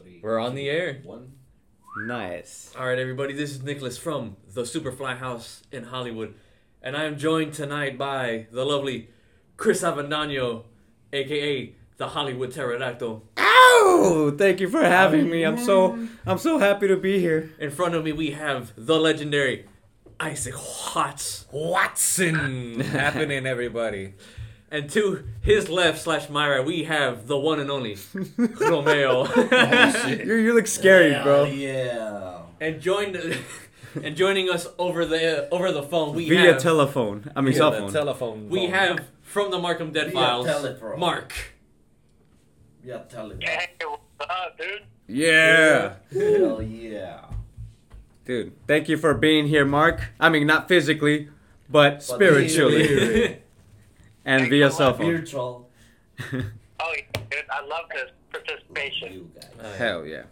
Three, We're on the air. One. Nice. All right, everybody. This is Nicholas from the Superfly House in Hollywood, and I am joined tonight by the lovely Chris Avendano, aka the Hollywood Pterodactyl. Ow! Thank you for having me. I'm so I'm so happy to be here. In front of me, we have the legendary Isaac Watts, Watson happening, everybody. And to his left slash my right, we have the one and only Romeo. You you look scary, Hell bro. Yeah. and joined and joining us over the over the phone, we Via have telephone. I mean Yeah, cell phone. telephone. we phone. have from the Markham Dead Via Files, telephone. Mark. Yeah, tell it. Hey, what's up, dude? yeah. Hell yeah. Dude, thank you for being here, Mark. I mean not physically, but spiritually. visually. and via cell phone. Virtual. Oh, dude, I love this participation. You guys. Uh, Hell yeah.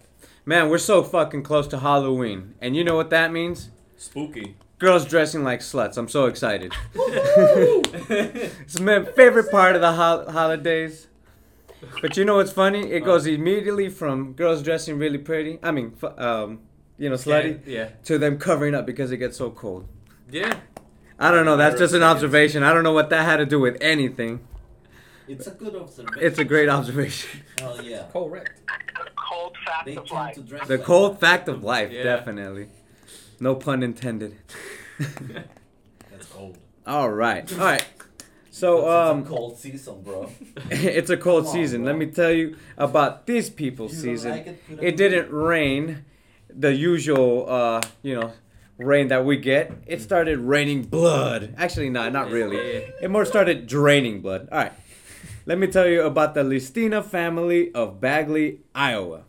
Man, we're so fucking close to Halloween. And you know what that means? spooky. Girls dressing like sluts. I'm so excited. it's my favorite part of the hol- holidays. But you know what's funny? It goes immediately from girls dressing really pretty. I mean, um, you know, slutty, Yeah. to them covering up because it gets so cold. Yeah. I don't know. That's just an observation. I don't know what that had to do with anything. It's a good observation. It's a great observation. Hell yeah. Correct. Cold fact They of tend life. to dress The like cold that. fact of life, Yeah. definitely. No pun intended. That's cold. All right. All right. So, it's um, a cold season, bro. it's a cold Come on, season. bro. Let me tell you about this people's You don't season. like it, put it on. didn't rain the usual uh you know rain that we get it mm. started raining blood. Actually no not really. It more started draining blood. All right. Let me tell you about the Lestina family of Bagley Iowa.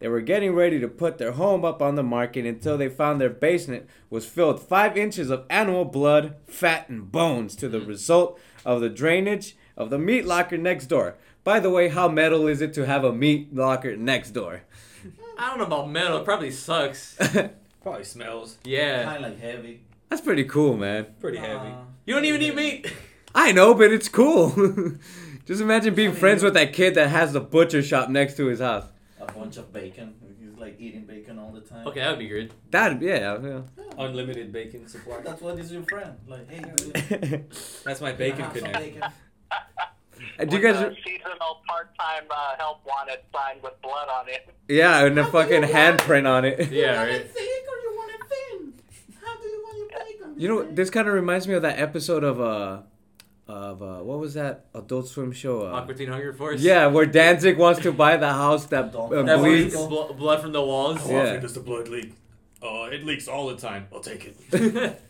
They were getting ready to put their home up on the market until they found their basement was filled five inches of animal blood fat and bones to the mm. result of the drainage of the meat locker next door. By the way how metal is it to have a meat locker next door? I don't know about metal. It probably sucks. Probably smells Yeah. Kind of like heavy. That's pretty cool, man. pretty heavy. You don't even eat meat. I know, but it's cool. Just imagine being friends with that kid that has the butcher shop next to his house. A bunch of bacon. He's like eating bacon all the time. Okay, that would be good. That yeah. yeah. Unlimited bacon supply. That's what is your friend. Like, hey, dude. That's my bacon have connection. bacon? Do you With guys? a seasonal part-time uh, help wanted sign with blood on it. Yeah, and a fucking handprint on it. Yeah, right. thick or you want it thin? How do you want your bacon? You know, this kind of reminds me of that episode of uh, of uh, what was that Adult Swim show? Uh, Aqua Teen Hunger Force. yeah, where Danzig wants to buy the house that uh, That That bleeds. bleeds bl- blood from the walls. How Yeah. often does the blood leak? Uh, it leaks all the time. I'll take it.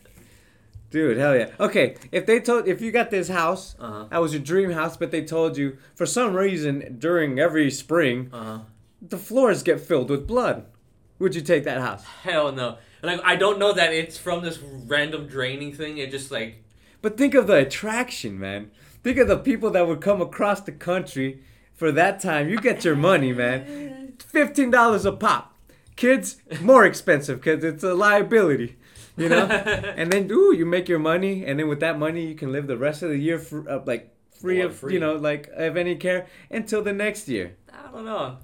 Dude, hell yeah. Okay, if they told if you got this house, Uh-huh. that was your dream house, but they told you for some reason during every spring Uh-huh. the floors get filled with blood, would you take that house? Hell no. Like I don't know that it's from this random draining thing. It just like But think of the attraction, man. Think of the people that would come across the country for that time. You get your money, man. Fifteen dollars a pop. Kids, more expensive because it's a liability, you know. and then, ooh, you make your money, and then with that money, you can live the rest of the year for, uh, like free of, free. you know, like of any care until the next year. I don't know.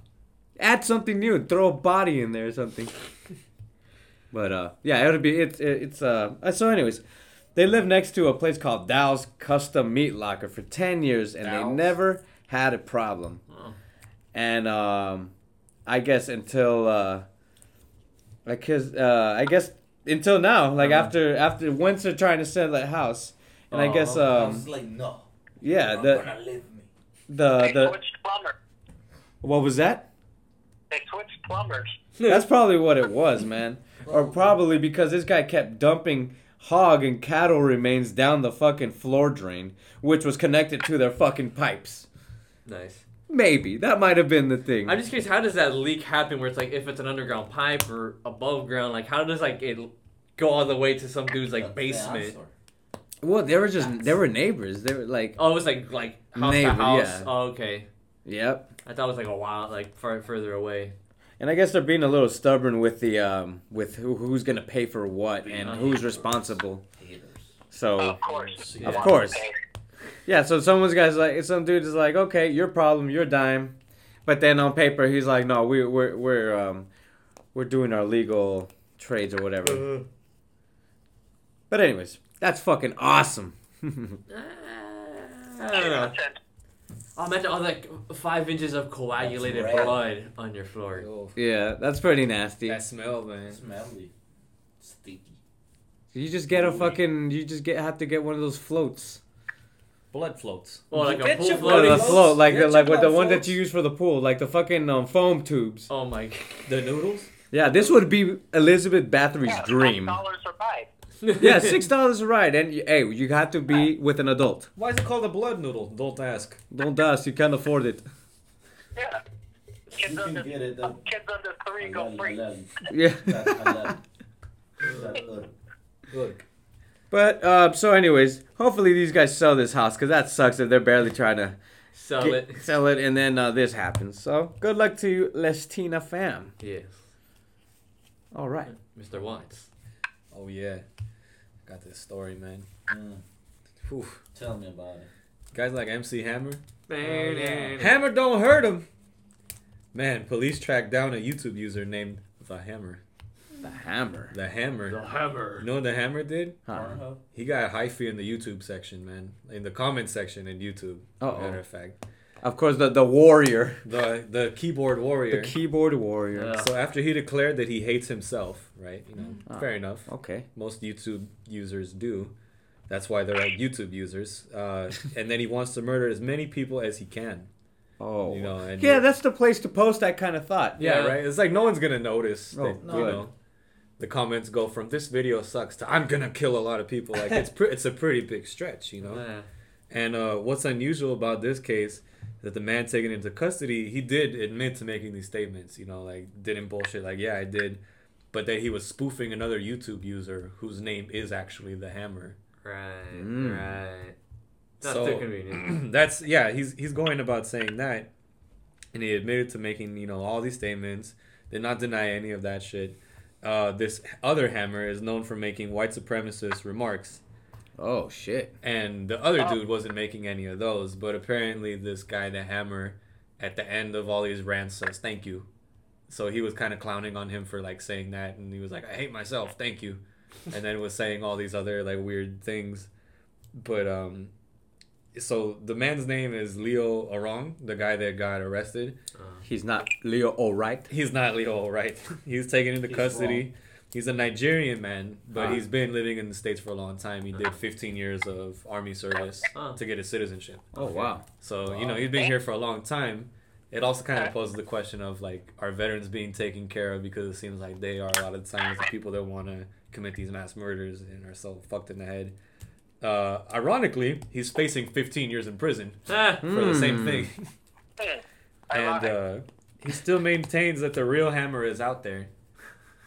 Add something new. Throw a body in there or something. But uh, yeah, it'll be it's it's uh. uh, So, anyways, they live next to a place called Dow's Custom Meat Locker for ten years, and they never had a problem. Oh. And um, I guess until uh, like his uh, I guess until now, like Uh-huh. after after once they're trying to sell that house, and I Oh, guess I um was like, no. yeah You're the not gonna leave me. the they the plumber. what was that? They switched plumbers. That's probably what it was, man. Or probably because this guy kept dumping hog and cattle remains down the fucking floor drain, which was connected to their fucking pipes. Nice. Maybe that might have been the thing. I'm just curious. How does that leak happen? Where it's like if it's an underground pipe or above ground, like how does like it go all the way to some dude's like basement? Well, they were just they were neighbors. They were like, Oh, it was like like house Neighbor, to house. yeah. Oh, okay. yep. I thought it was like a while, like far further away. And I guess they're being a little stubborn with the um with who, who's gonna pay for what and who's responsible. Haters. So Of course. Of Yeah. course. Okay. yeah, so someone's guy's like some dude is like, okay, your problem, your dime, But then on paper, he's like, no, we, we're we're um, we're doing our legal trades or whatever. Uh, But anyways, that's fucking awesome. I don't know. Oh, imagine all that five inches of coagulated blood on your floor. Yo, yeah, that's pretty nasty. that smell, man. Smelly. Sticky. You just get a fucking. You just get have to get one of those floats. Blood floats. Oh, like a Get pool your No, floating. the floats. float, like Get the, like with the blood one that you use for the pool, like the fucking um, foam tubes. Oh my. The noodles? Yeah, this would be Elizabeth Bathory's Yeah, dream. dollars a ride. Yeah, six dollars a ride, and you, hey, you have to be with an adult. Why is it called a blood noodle? Don't ask. Don't ask, you can't afford it. Yeah. Kids You can under, get it. kids under three go free. Yeah. That's good. Look. But uh, so, anyways, hopefully these guys sell this house because that sucks if they're barely trying to Sell get- it. sell it, and then uh, this happens. So good luck to you, Lestina fam. Yes. All right. Mr. Watts. Oh, yeah. Got this story, man. Mm. Whew. Tell me about it. Guys like MC Hammer. yeah. Hammer don't hurt him. Man, police tracked down a YouTube user named The Hammer. The hammer. The Hammer. The hammer. You know what The Hammer did? Huh. He got hyphy in the YouTube section, man. In the comment section in YouTube. Uh-oh. Matter of fact. Of course, the the warrior, The the keyboard warrior. the keyboard warrior. Yeah. So after he declared that he hates himself, right? You know, Ah. fair enough. Okay. Most YouTube users do. That's why they're YouTube users. Uh, and then he wants to murder as many people as he can. Oh. You know, and yeah, that's the place to post that kind of thought. yeah, Yeah. right. It's like no one's gonna notice. Oh, that, no. You know, the comments go from this video sucks to I'm gonna kill a lot of people. Like it's pre- it's a pretty big stretch, you know. Yeah. And uh, what's unusual about this case that the man taken into custody, he did admit to making these statements. You know, like didn't bullshit. Like yeah, I did, but that he was spoofing another YouTube user whose name is actually the Hammer. Right. Mm. Right. That's So- too convenient. That's yeah. He's he's going about saying that, and he admitted to making you know all these statements. Did not deny any of that shit. Uh, this other Hammer is known for making white supremacist remarks. Oh shit. And the other Oh. dude wasn't making any of those, but apparently this guy, the Hammer, at the end of all these rants says thank you. So he was kind of clowning on him for like saying that, and he was like, "I hate myself, thank you," and then was saying all these other like weird things. But um, so the man's name is Leo Arong, the guy that got arrested. He's not Leo Alright. He's not Leo, right? He's taken into He's custody. wrong. He's a Nigerian man, but Ah. he's been living in the states for a long time. He did 15 years of army service Ah. to get his citizenship. Oh wow. So you know he's been here for a long time. It also kind of poses the question of like, are veterans being taken care of? Because it seems like they are a lot of times the people that want to commit these mass murders and are so fucked in the head. Uh, ironically, he's facing 15 years in prison Ah. for the same Hmm. thing, and uh, he still maintains that the real hammer is out there.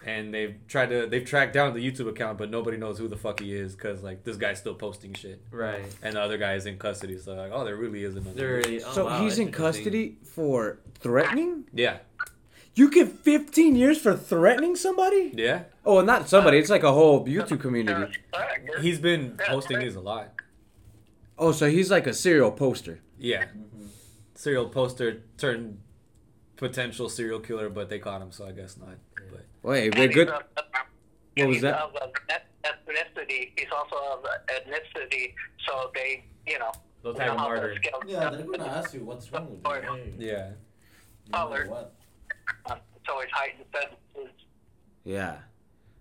And they've tried to they've tracked down the YouTube account, but nobody knows who the fuck he is because like this guy's still posting shit, Right. and the other guy is in custody. So like, oh, there really is another. There really- oh, so wow, he's in custody for threatening? Yeah, You get 15 years for threatening somebody? yeah. Oh, and not somebody. It's like a whole YouTube community. He's been posting these a lot. Oh, so he's like a serial poster. Yeah. Serial poster turned potential serial killer, but they caught him, so I guess not. But Wait, And wait, he's good. of- What was that? Of ethnicity. He's also of ethnicity, so they, you know, Those you type know of how the murder. scales- Yeah, they're gonna ask you what's wrong with you. Or- Hey, you yeah. know Color. what? Uh, it's always heightened sentences. Yeah.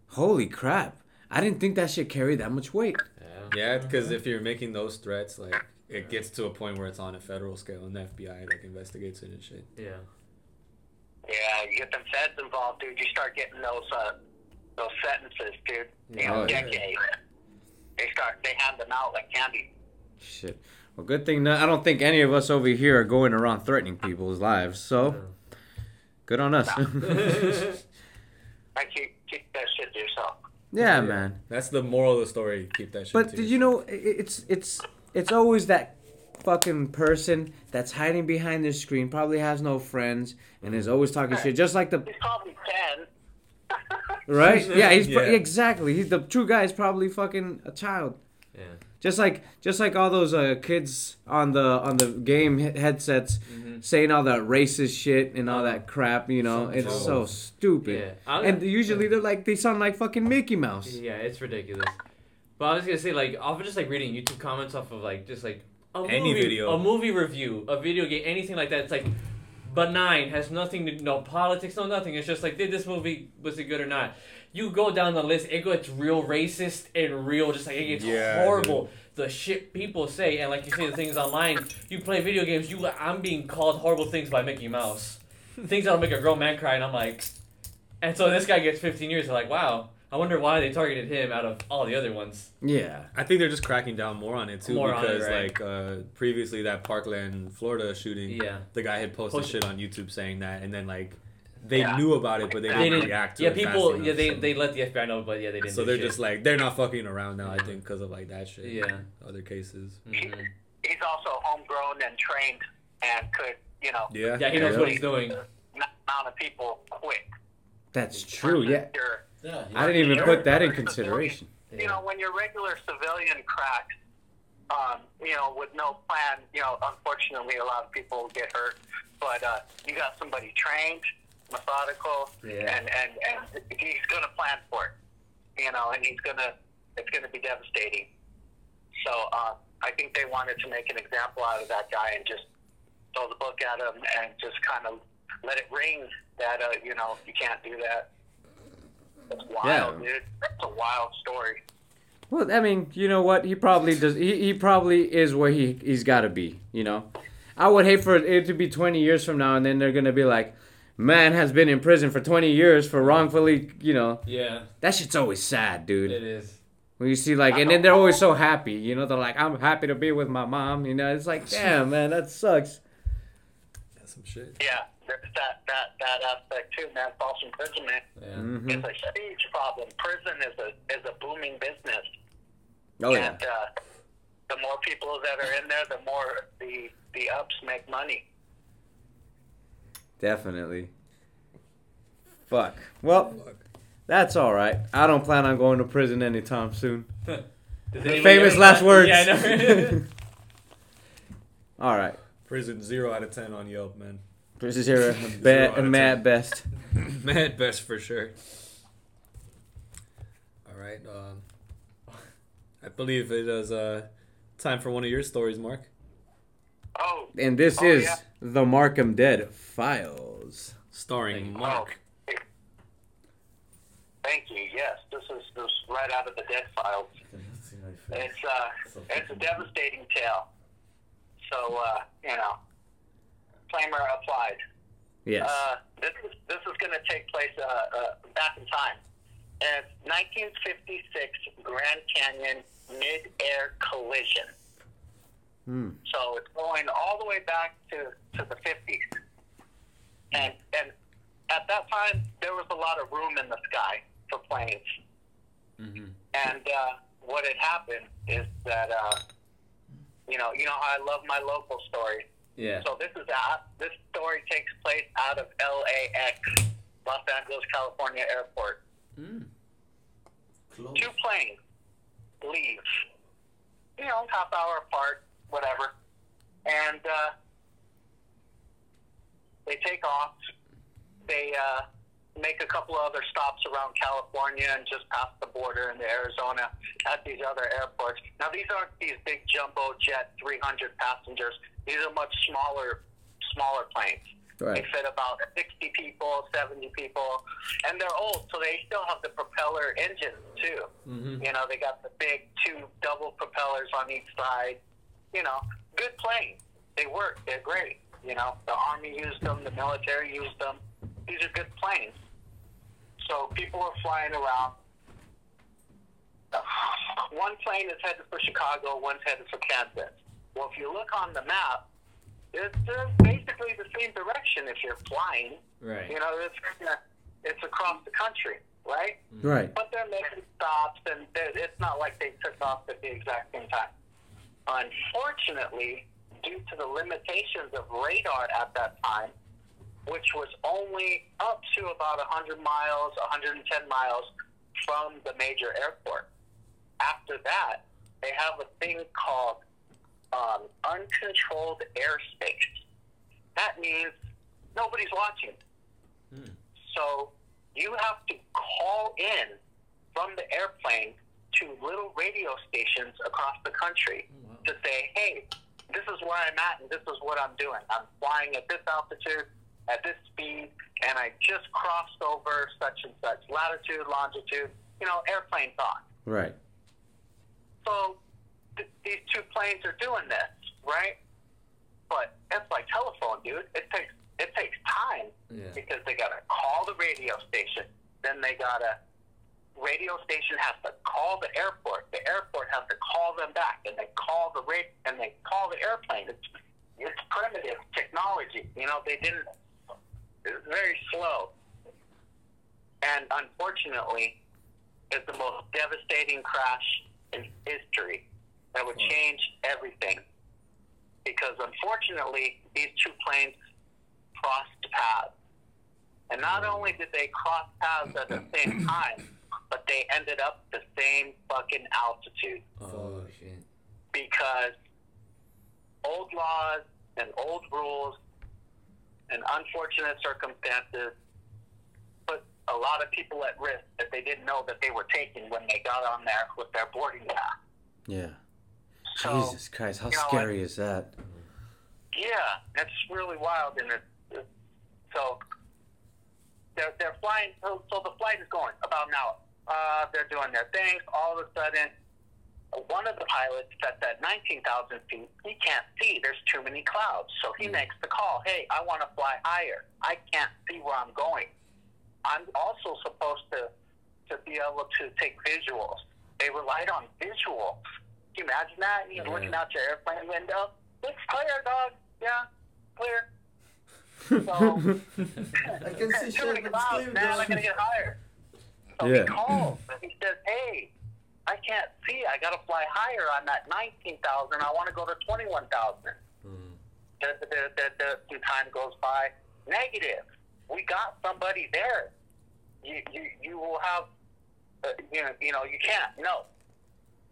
Holy crap. I didn't think that shit carried that much weight. Yeah. Yeah, because if you're making those threats, like it gets to a point where it's on a federal scale and the FBI like investigates it and shit. Yeah. Yeah, you get them feds involved, dude. You start getting those uh, those sentences, dude. You know, Oh, yeah. They start they hand them out like candy. Shit. Well, good thing no- I don't think any of us over here are going around threatening people's lives. So, good on us. I keep keep that shit to yourself. yeah, man. That's the moral of the story. Keep that shit. But to did you know it's it's it's always that fucking person that's hiding behind their screen, probably has no friends, and is always talking shit, just like the He's probably ten. right. Yeah, he's pro- Yeah. exactly. He's the true guy. Is probably fucking a child. Yeah. Just like just like all those uh, kids on the on the game he- headsets saying all that racist shit and all that crap, you know, So it's so stupid. Yeah. I- And usually they're like they sound like fucking Mickey Mouse. Yeah, it's ridiculous. But I was gonna say, like, off of just like reading YouTube comments off of like just like a Any movie, video. a movie review, a video game, anything like that. It's like benign, has nothing to no politics, no nothing. It's just like, did this movie was it good or not? You go down the list, it gets real racist and real, just like it gets Yeah, horrible. The shit people say, and like you say, the things online. You play video games. You, I'm being called horrible things by Mickey Mouse. things that'll make a grown man cry, and I'm like, and so this guy gets 15 years. They're like, wow. I wonder why they targeted him out of all the other ones. Yeah. I think they're just cracking down more on it too More on it, because right. like uh, previously that Parkland, Florida shooting, Yeah. the guy had posted Post- shit on YouTube saying that, and then like they Yeah. knew about it, but they They didn't didn't- react to Yeah, it. people. fast Yeah, they, enough, they let the FBI know, but yeah, they didn't. so do they're shit. just like they're not fucking around now. I think because of like that shit. Yeah. Other cases. Mhm. He's also homegrown and trained and could, you know, Yeah. Yeah, he knows what he's doing. amount of people quick. That's true. Yeah. You're- Yeah. I didn't even put that in consideration. You know, when your regular civilian cracks, um, you know, with no plan, you know, unfortunately, a lot of people get hurt. But uh, you got somebody trained, methodical, Yeah. and, and and he's going to plan for it. You know, and he's going to, it's going to be devastating. So uh, I think they wanted to make an example out of that guy and just throw the book at him and just kind of let it ring that uh, you know you can't do that. It's wild, Yeah. dude. It's a wild story. Well, I mean, you know what? He probably does. He, he probably is where he he's got to be. You know, I would hate for it to be 20 years from now, and then they're gonna be like, "Man has been in prison for 20 years for wrongfully." You know, Yeah, that shit's always sad, dude. it is. When you see like, and then they're always so happy. You know, they're like, "I'm happy to be with my mom." You know, it's like, damn, man, that sucks. That's some shit. Yeah, there's that that that aspect too, man. False imprisonment Yeah. hmm is a huge problem. Prison is a is a booming business, Oh yeah. and uh, the more people that are in there, the more the the ups make money. Definitely. Fuck. Well, Fuck. that's all right. I don't plan on going to prison anytime soon. Does The anybody famous last words. Yeah, I know. all right. Prison zero out of ten on Yelp, man. Prison is here Zero out bad, of mad ten. best. Mad best for sure. All right. Um, I believe it is uh, time for one of your stories, Mark. Oh, And this Oh, is yeah. The Markham Dead Files. Starring Mark. oh. Thank you. Yes, this is this is right out of the dead files. It's uh, it's a devastating tale. So uh, you know, disclaimer applied. Yes. Uh, this is this is going to take place uh, uh, back in time. It's 1956 Grand Canyon mid-air collision. Hmm. So it's going all the way back to, to the 50s. And and at that time there was a lot of room in the sky for planes. Mhm. And uh, what had happened is that uh, you know you know how I love my local story. Yeah. So this is out, this story takes place out of LAX, Los Angeles, California airport. Mm. Close. Two planes leave, you know, half hour apart, whatever, and uh, they take off. They uh, make a couple of other stops around California and just past the border into Arizona at these other airports. Now these aren't these big jumbo jet 300 passengers. These are much smaller, smaller planes. Right. They fit about 60 people, 70 people, and they're old, so they still have the propeller engines too. Mhm. You know, they got the big two double propellers on each side. You know, good planes. They work. They're great. You know, the army used them, the military used them. These are good planes. So people are flying around. One plane is headed for Chicago, one's headed for Kansas. Well, if you look on the map, it's uh, basically the same direction if you're flying. Right. You know, it's it's across the country, right? Right. But they're making stops, and it's not like they took off at the exact same time. Unfortunately, due to the limitations of radar at that time, which was only up to about 100 miles, 110 miles from the major airport. After that, they have a thing called um, uncontrolled airspace. That means nobody's watching. Hmm. So you have to call in from the airplane to little radio stations across the country wow. To say, hey, this is where I'm at and this is what I'm doing. I'm flying at this altitude, at this speed, and I just crossed over such and such latitude, longitude, you know, airplane talk. Right. So th- these two planes are doing this, right? But it's like telephone, dude. It takes it takes time Yeah. because they gotta call the radio station, then they gotta radio station has to call the airport. The airport has to call them back, and they call the rate and they call the airplane. It's it's primitive technology. You know, they didn't. It's very slow, and unfortunately, it's the most devastating crash in history that would hmm. change everything. Because unfortunately, these two planes crossed paths. And not hmm. only did they cross paths at the same time, but they ended up the same fucking altitude Oh shit. because old laws and old rules and unfortunate circumstances put a lot of people at risk that they didn't know that they were taking when they got on there with their boarding pass. Yeah. So, Jesus Christ, how you know, scary is that? Yeah, that's really wild, and it, it, so they're they're flying. So, so the flight is going about an hour. Uh, they're doing their things. All of a sudden, one of the pilots that's at nineteen thousand feet, he can't see. There's too many clouds, so he makes the call. Hey, I want to fly higher. I can't see where I'm going. I'm also supposed to to be able to take visuals. They relied on visuals. Can you imagine that? You're Yeah. looking out your airplane window. It's clear, dog. Yeah, clear. So I can see too shit. many clouds, clear, man. I dog. gotta get higher. So Yeah. he calls and he says, "Hey, I can't see. I gotta fly higher. I'm at nineteen thousand. I want to go to twenty-one thousand. Hmm. The, the, the, the, the time goes by. Negative. We got somebody there. You you, you will have. Uh, you know you know you can't. No.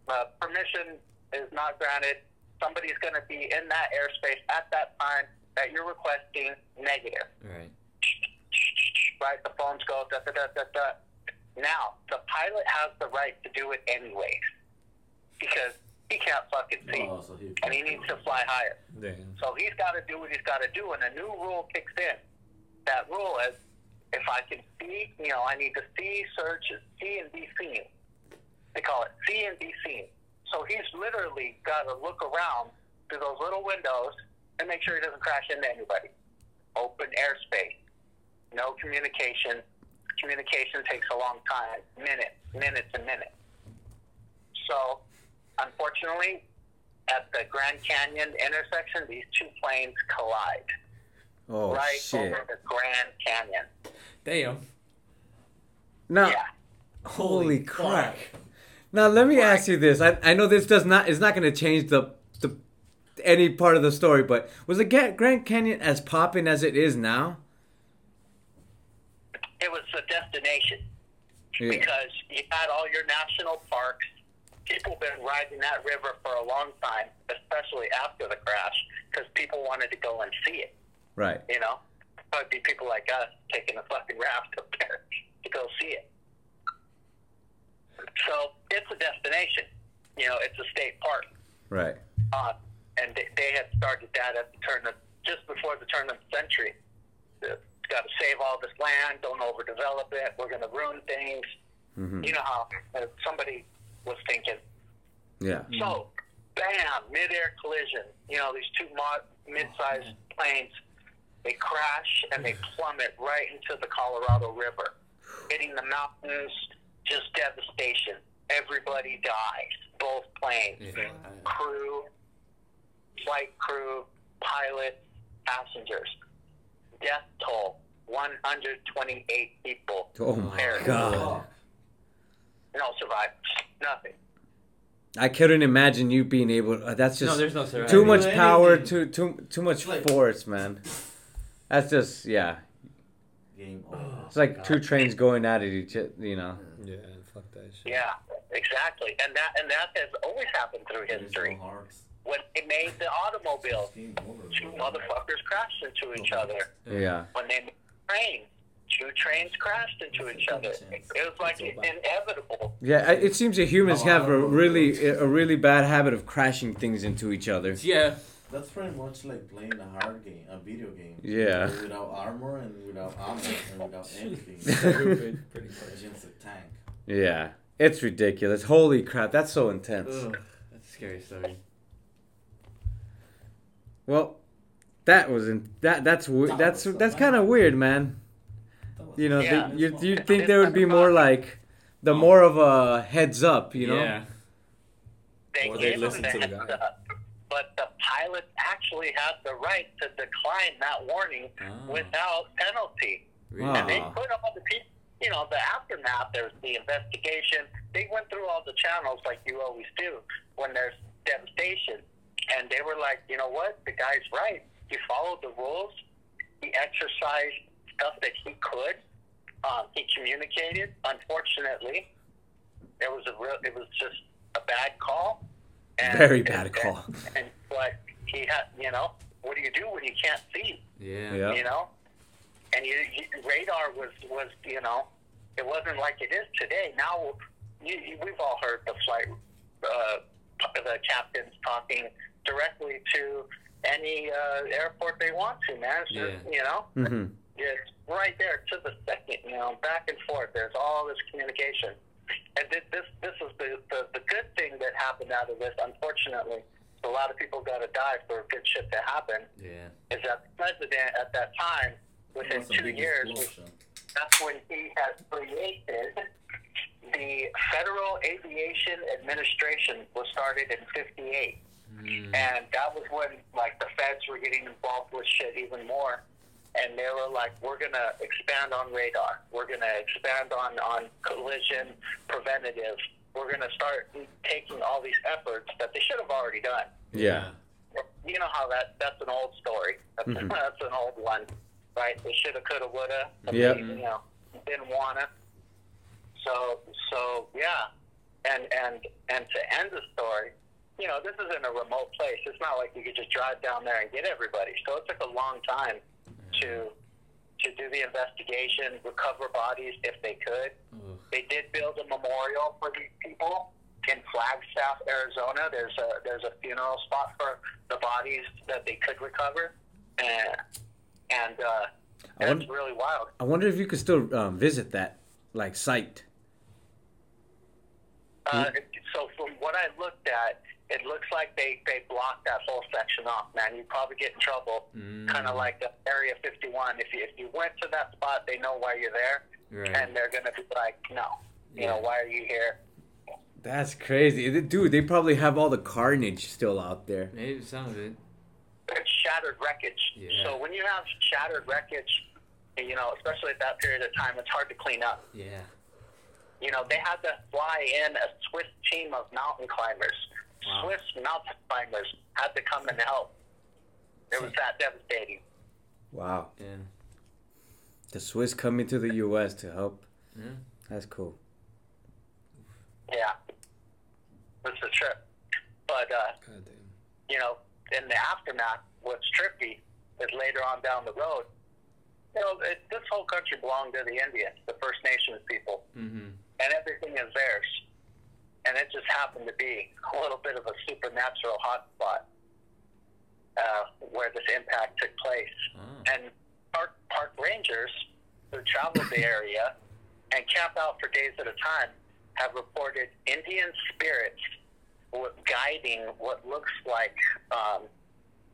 Uh, permission is not granted. Somebody's going to be in that airspace at that time that you're requesting. Negative Right. right? The phones go da da da da da. Now the pilot has the right to do it anyways because he can't fucking see Oh, so he and he needs to fly higher. Damn. So he's got to do what he's got to do, and a new rule kicks in. That rule is, if I can see, you know, I need to see, search, see, and be seen. They call it see and be seen. So he's literally got to look around through those little windows and make sure he doesn't crash into anybody. Open airspace, no communication. Communication takes a long time, minutes, minutes, and minutes. So, unfortunately, at the Grand Canyon intersection, these two planes collide Oh right shit. over the Grand Canyon. Damn. Now, Yeah. holy crap. Now let me ask you this. I, I know this does not is not going to change the the any part of the story, but was the Grand Canyon as popping as it is now? It was a destination Yeah. because you had all your national parks. People been riding that river for a long time, especially after the crash, because people wanted to go and see it. Right. You know, probably be people like us taking a fucking raft up there to go see it. So it's a destination. You know, it's a state park. Right. uh, and they, they had started that at the turn of just before the turn of the century. Got to save all this land, don't overdevelop it. We're going to ruin things. hmm You know how uh, somebody was thinking. Yeah. So, bam, midair collision. You know, these two mod, mid-sized planes, they crash and they plummet right into the Colorado River, hitting the mountains. Just devastation. Everybody dies. Both planes Yeah. crew, flight crew, pilot, passengers. Death toll 128 people. Oh my There. god. No survivors. Nothing. I couldn't imagine you being able. Uh, that's No, just there's no survivor. too much power, too too too much Like- force, man. That's just yeah. Game over. It's like two trains going at it each. You know. Yeah, fuck that shit. Yeah. exactly, and that and that has always happened through history. When they made the automobile, two motherfuckers crashed into each other. Yeah. When they made the train, two trains crashed into each other. It was like inevitable. Yeah, it seems that humans have a really a really bad habit of crashing things into each other. Yeah. That's pretty much like playing a hard game, a video game. Yeah. Without armor and without ammo and without anything. Stupid, pretty much. Against a tank. Yeah. It's ridiculous. Holy crap, that's so intense. Ugh, that's a scary story. Well, that was in, that that's we- that's that's kind of weird, man. You know, Yeah. the, you you think there would be more like the more of a heads up, you know? Yeah. They Or they gave listen the to the heads guy. up, but the pilot actually had the right to decline that warning Oh. without penalty. Wow. And they ah. put all the people, you know, the aftermath. There's the investigation. They went through all the channels like you always do when there's devastation, and they were like, you know what, the guy's right. He followed the rules. He exercised stuff that he could. Um, he communicated. Unfortunately, it was a real. It was just a bad call. And, Very bad and- call. And, and but he had, you know, what do you do when you can't see? Yeah. Yeah. you know. And you, you, radar was was you know, it wasn't like it is today. Now, you, you, we've all heard the flight, uh, the captains talking directly to any uh, airport they want to, man. It's just, you know, hmm it's right there to the second, you know, back and forth. There's all this communication. And thi- this this is the, the, the good thing that happened out of this, unfortunately. A lot of people got to die for a good shit to happen Yeah. is that the president at that time, within That's two years, explosion. that's when he has created the Federal Aviation Administration was started in '58, Mm. and that was when like the feds were getting involved with shit even more, and they were like, "We're gonna expand on radar. We're gonna expand on on collision preventative. We're gonna start taking all these efforts that they should have already done." Yeah. you know how that that's an old story. That's, Mhm. that's an old one, right? They shoulda, coulda, woulda. Yeah. They, You know, didn't wanna. So so yeah, and and and to end the story, you know, this is in a remote place. It's not like you could just drive down there and get everybody. So it took a long time to to do the investigation, recover bodies if they could. Ugh. They did build a memorial for these people in Flagstaff, Arizona. There's a there's a funeral spot for the bodies that they could recover, and and uh, that's wonder- really wild. I wonder if you could still um, visit that like site. Uh, so from what I looked at, it looks like they they blocked that whole section off. Man, you'd probably get in trouble. Mm. Kind of like the Area 51. If you if you went to that spot, they know why you're there, Right. and they're gonna be like, no, you know, why are you here? That's crazy, dude. They probably have all the carnage still out there. Maybe some of it. it's shattered wreckage. Yeah. So when you have shattered wreckage, you know, especially at that period of time, it's hard to clean up. Yeah. You know, they had to fly in a Swiss team of mountain climbers. Wow. Swiss mountain climbers had to come and help. It was that devastating. Wow. Yeah. The Swiss coming to the U.S. to help. Yeah. That's cool. Yeah. It was a trip. But, uh, you know, in the aftermath, what's trippy is later on down the road, you know, it, this whole country belonged to the Indians, the First Nations people. Mm-hmm. and everything is theirs. And it just happened to be a little bit of a supernatural hotspot uh, where this impact took place. Oh. And park, park rangers who travel the area and camp out for days at a time have reported Indian spirits guiding what looks like um,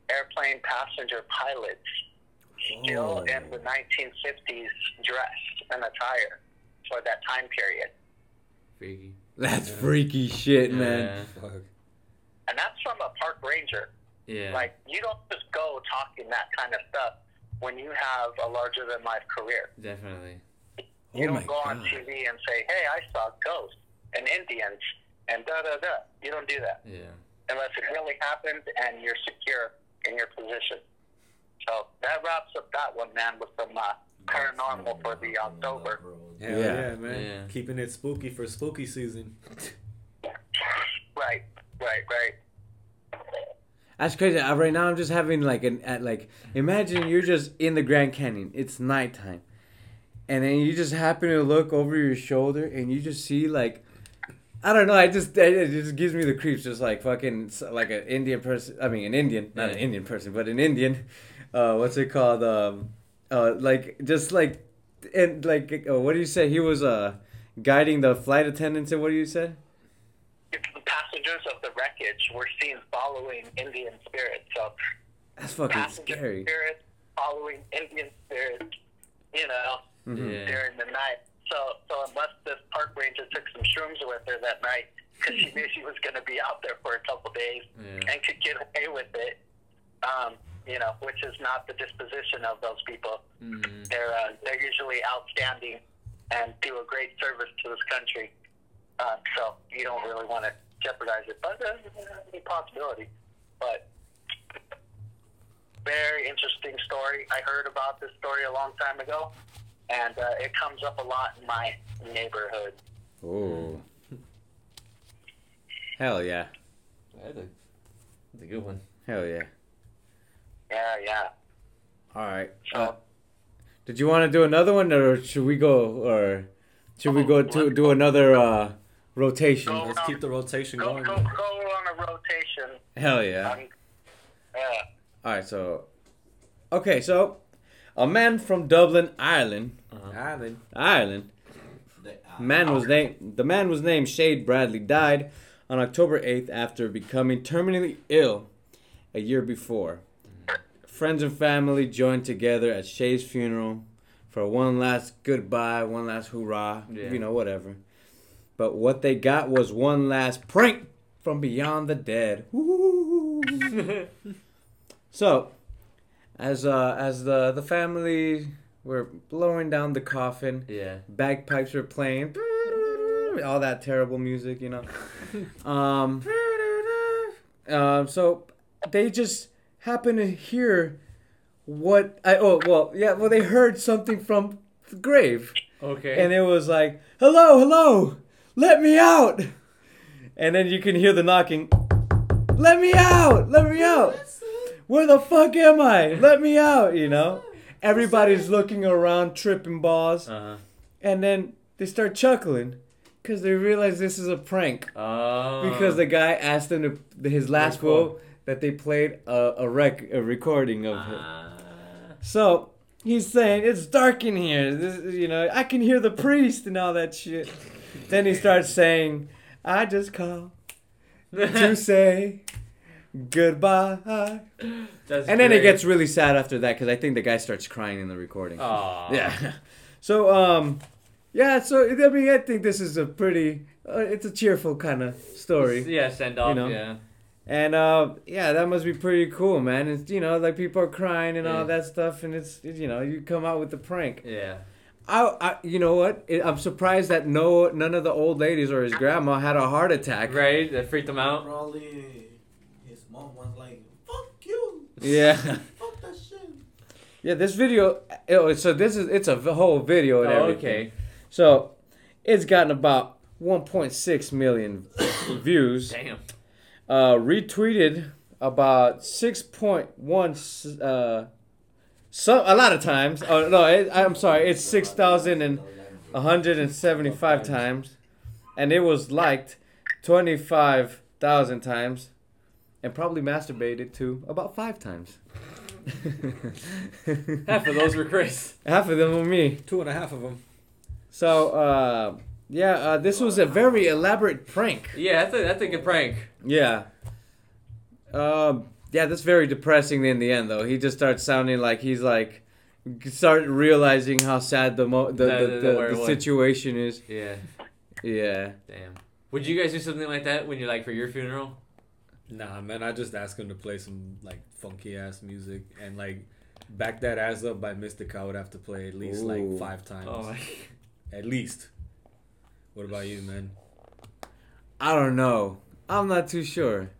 airplane passenger pilots still Oh. in the 1950s dress and attire for that time period. That's freaky shit, man. Yeah. Fuck. And that's from a park ranger. Yeah. Like, you don't just go talking that kind of stuff when you have a larger than life career. Definitely. You Oh don't go on TV and say, hey, I saw ghosts and Indians and da da da. You don't do that Yeah. unless it really happened and you're secure in your position. So that wraps up that one, man, with some uh, paranormal for the October. Hell Yeah. yeah, man. Yeah. Keeping it spooky for spooky season. Right, right. Right. That's crazy. Uh, Right now, I'm just having like an at like. Imagine you're just in the Grand Canyon. It's nighttime, and then you just happen to look over your shoulder, and you just see like, I don't know. I just it it just gives me the creeps. Just like fucking like an Indian person. I mean, an Indian, not an Indian person, but an Indian. Uh, what's it called? Um, uh, like just like, and like, uh, what do you say? He was uh guiding the flight attendants, and what do you say? If the passengers of the wreckage were seen following Indian spirits, so That's fucking passenger scary. spirits following Indian spirits, you know, Mhm. Yeah. during the night. So, so unless this park ranger took some shrooms with her that night, because she knew she was going to be out there for a couple days Yeah. and could get away with it, um, you know, which is not the disposition of those people. Mhm. They're uh, they're usually outstanding and do a great service to this country. Uh, so you don't really want to jeopardize it, but there's a possibility. But very interesting story. I heard about this story a long time ago, and uh, it comes up a lot in my neighborhood. Oh. Hell yeah. That's a, that's a good one. Hell yeah. Yeah, yeah. All right. So Uh, did you want to do another one, or should we go, or should we go to do another uh, rotation? Go. Let's keep the rotation go going. go go on a rotation. Hell yeah. Um, yeah. All right. So, okay. So, a man from Dublin, Ireland, Ah, then. Ireland. Man was named. The man was named Shay Bradley. Died on October eighth after becoming terminally ill a year before. Friends and family joined together at Shay's funeral for one last goodbye, one last hurrah, Yeah. you know, whatever. But what they got was one last prank from beyond the dead. So, as uh, as the the family were blowing down the coffin, Yeah. bagpipes were playing, all that terrible music, you know. Um, um, so they just happened to hear what I oh well yeah well they heard something from the grave Okay. and it was like hello hello let me out and then you can hear the knocking let me out let me out where the fuck am I let me out you know everybody's looking around tripping balls uh-huh. and then they start chuckling because they realize this is a prank. Oh. Because the guy asked them to his last cool. That they played a, a rec a recording of it. Ah. So he's saying it's dark in here. This, you know, I can hear the priest and all that shit. then he starts saying, "I just call to say goodbye." That's And then it gets really sad after that because I think the guy starts crying in the recording. Aw. Yeah. So um, yeah. So I mean, I think this is a pretty. Uh, it's a cheerful kind of story, Yeah, send off. You know? Yeah. And uh, yeah, that must be pretty cool, man. It's you know like people are crying and Yeah. all that stuff, and it's you know you come out with the prank. Yeah. I, I you know what? It, I'm surprised that no none of the old ladies or his grandma had a heart attack. Right. That freaked them out. Probably his mom was like, "Fuck you, Yeah. fuck that shit." Yeah. This video. Oh, so this is it's a whole video and Oh, everything. okay. So it's gotten about 1.6 million views. Damn. Uh, retweeted about 6.1 uh, so a lot of times. Oh no it, i'm sorry it's 6175 times. And it was liked 25000 times and probably masturbated to about five times. Half of those were Chris. half of them were me. Two and a half of them. so uh, yeah uh, this was a very elaborate prank Yeah, that's a that's a good prank. Yeah. Um. Yeah, that's very depressing in the end, though. He just starts sounding like he's like, start realizing how sad the mo- the, The- the, the- the, where it the was. situation is. Yeah. Yeah. Damn. Would you guys do something like that when you're like for your funeral? Nah, man, I just ask him to play some like funky ass music and like back that ass up by Mystic. I would have to play at least Ooh. like five times. Oh my. At least. What about you, man? I don't know. I'm not too sure.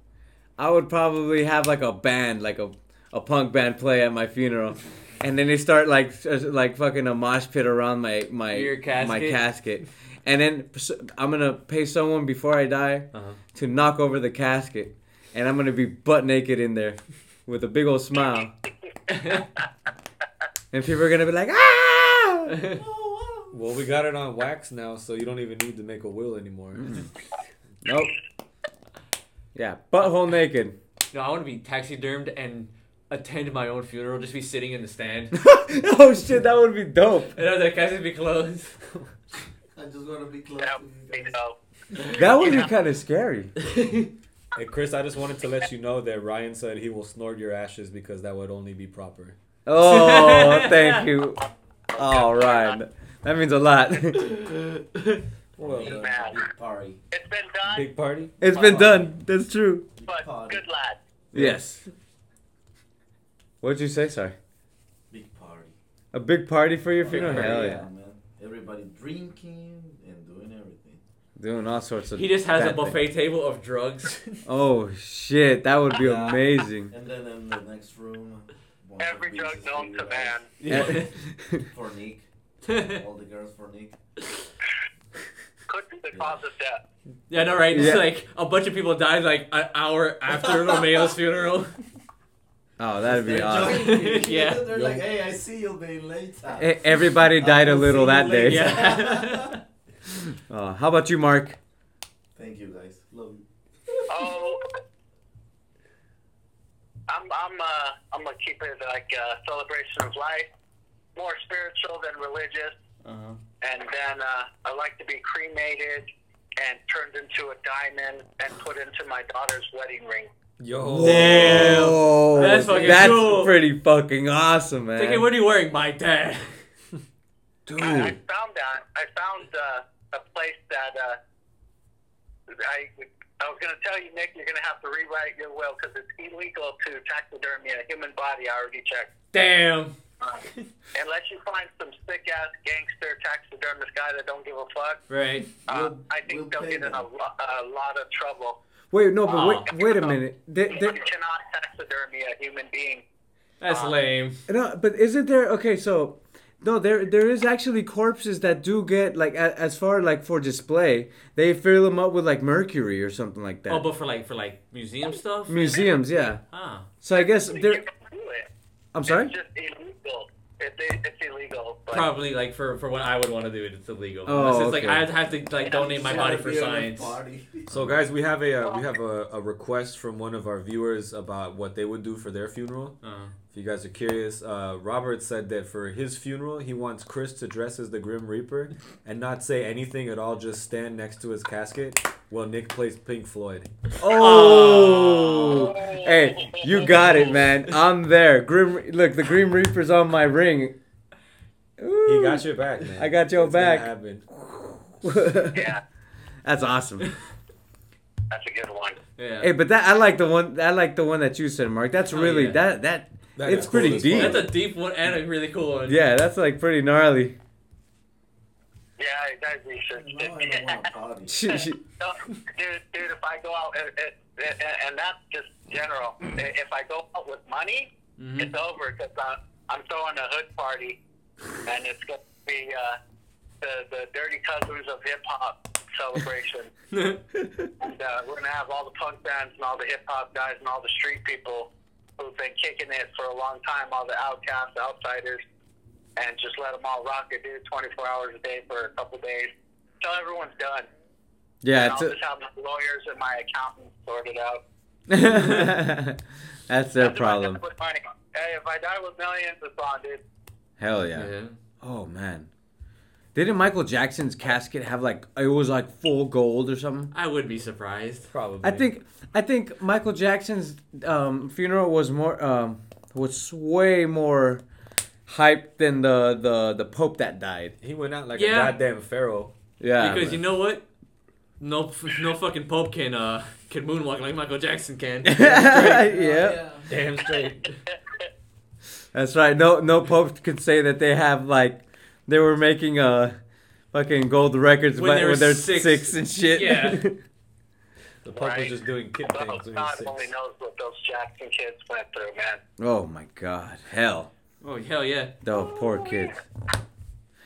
I would probably have like a band, like a a punk band, play at my funeral. and then they start like like fucking a mosh pit around my my casket? my casket, and then I'm gonna pay someone before I die Uh-huh. to knock over the casket, and I'm gonna be butt naked in there with a big old smile, and people are gonna be like, ah! Well, we got it on wax now, so you don't even need to make a will anymore. Mm. Nope. Yeah, butthole naked. no, I want to be taxidermed and attend my own funeral. Just be sitting in the stand, oh shit, that would be dope. and have the casket be closed. I just want to be close That would be guys. That would be kind of scary. Hey, Chris, I just wanted to let you know that Ryan said he will snort your ashes because that would only be proper. Oh, thank you. All right, that means a lot. Well done. Big party. It's been done, Big party? It's been done. That's true. But good lad. Yes. What'd you say? Sorry. Big party. A big party for your Big funeral? Hell yeah, yeah. man. Everybody drinking and doing everything. Doing all sorts of. he just has a buffet things. table of drugs. Oh shit, that would be Yeah. amazing. And then in the next room, Every drug known to man. yeah. guys. For Nick. All the girls for Nick. Could be the cause of death. Yeah, no, right? It's Yeah. like a bunch of people died like an hour after Romeo's funeral. oh, that'd be They're awesome. joking. Yeah. They're like, hey, I see you being late. E- Everybody died a I will little see you that day. later. Yeah. Uh, how about you, Mark? Thank you, guys. Love you. Oh, I'm I'm uh I'm gonna keep it like uh, celebration of life, more spiritual than religious, Uh-huh. and then uh, I like to be cremated and turned into a diamond and put into my daughter's wedding ring. Yo. Damn. Whoa, That's fucking that's cool. pretty fucking awesome, man. It's like, hey, what are you wearing? My dad. Dude. I, I found that I found uh, a place that uh, I I was gonna tell you, Nick, you're gonna have to rewrite your will because it's illegal to taxidermy a human body. I already checked. Damn. Uh, unless you find some sick ass gangster taxidermist guy that don't give a fuck, Right. uh, We'll- I think we'll they'll pay get in a, lo- a lot of trouble. Wait, no, but Wow. wait, wait a minute. There, You there, cannot taxidermy a human being. That's Uh, lame. no, but isn't there? Okay, so no, there there is actually corpses that do get like a, as far like for display. They fill them up with like mercury or something like that. Oh, but for like for like museum stuff. Museums, yeah. Ah. So I guess You there. can do it. I'm sorry. It's just illegal. It, it, it's illegal. But Probably like for for what I would want to do it, it's illegal. Oh, Unless it's like. I'd have to like donate my body for Be at a science. Party. So guys, we have a uh, we have a, a request from one of our viewers about what they would do for their funeral. Uh, If you guys are curious, uh, Robert said that for his funeral, he wants Chris to dress as the Grim Reaper and not say anything at all, just stand next to his casket while Nick plays Pink Floyd. Oh, hey, you got it, man. I'm there. Grim, look, the Grim Reaper's on my ring. He got your back, man. I got your It's gonna back. happen. yeah, That's awesome. that's a good one. yeah. Hey, but that I like the one. I like the one that you said, Mark. That's Oh, really yeah. that that. That It's pretty cool deep. fuck. That's a deep one and a really cool one. Yeah, that's like pretty gnarly. Yeah, you guys researched I don't it. want to party. She- she- No, dude, dude, if I go out, it, it, it, and that's just general. If I go out with money, Mhm. it's over because I'm, I'm throwing a hood party, and it's going to be uh, the the dirty cousins of hip hop celebration. and uh, we're gonna have all the punk bands and all the hip hop guys and all the street people who've been kicking it for a long time, all the outcasts, outsiders, and just let them all rock it, dude, 24 hours a day for a couple days till everyone's done. yeah, And it's I'll a, just have my lawyers and my accountants sort it out. that's their That's problem. what I put money. Hey, if I die with millions, it's on, dude. Hell yeah. Yeah. Oh man. Didn't Michael Jackson's casket have like it was like full gold or something? I would be surprised. Probably. I think I think Michael Jackson's um, funeral was more um, was way more hyped than the, the the Pope that died. he went out like Yeah. a goddamn pharaoh. Yeah. because you know what? No, no fucking pope can uh can moonwalk like Michael Jackson can. yeah. Damn straight. That's right. No no Pope can say that they have like they were making uh fucking gold records When but they were when they're six. six. and shit. Yeah. The Pope was just doing kid Well, things when God only knows what those Jackson kids went through, man. oh my god. Hell. Oh hell yeah! Oh, poor kids.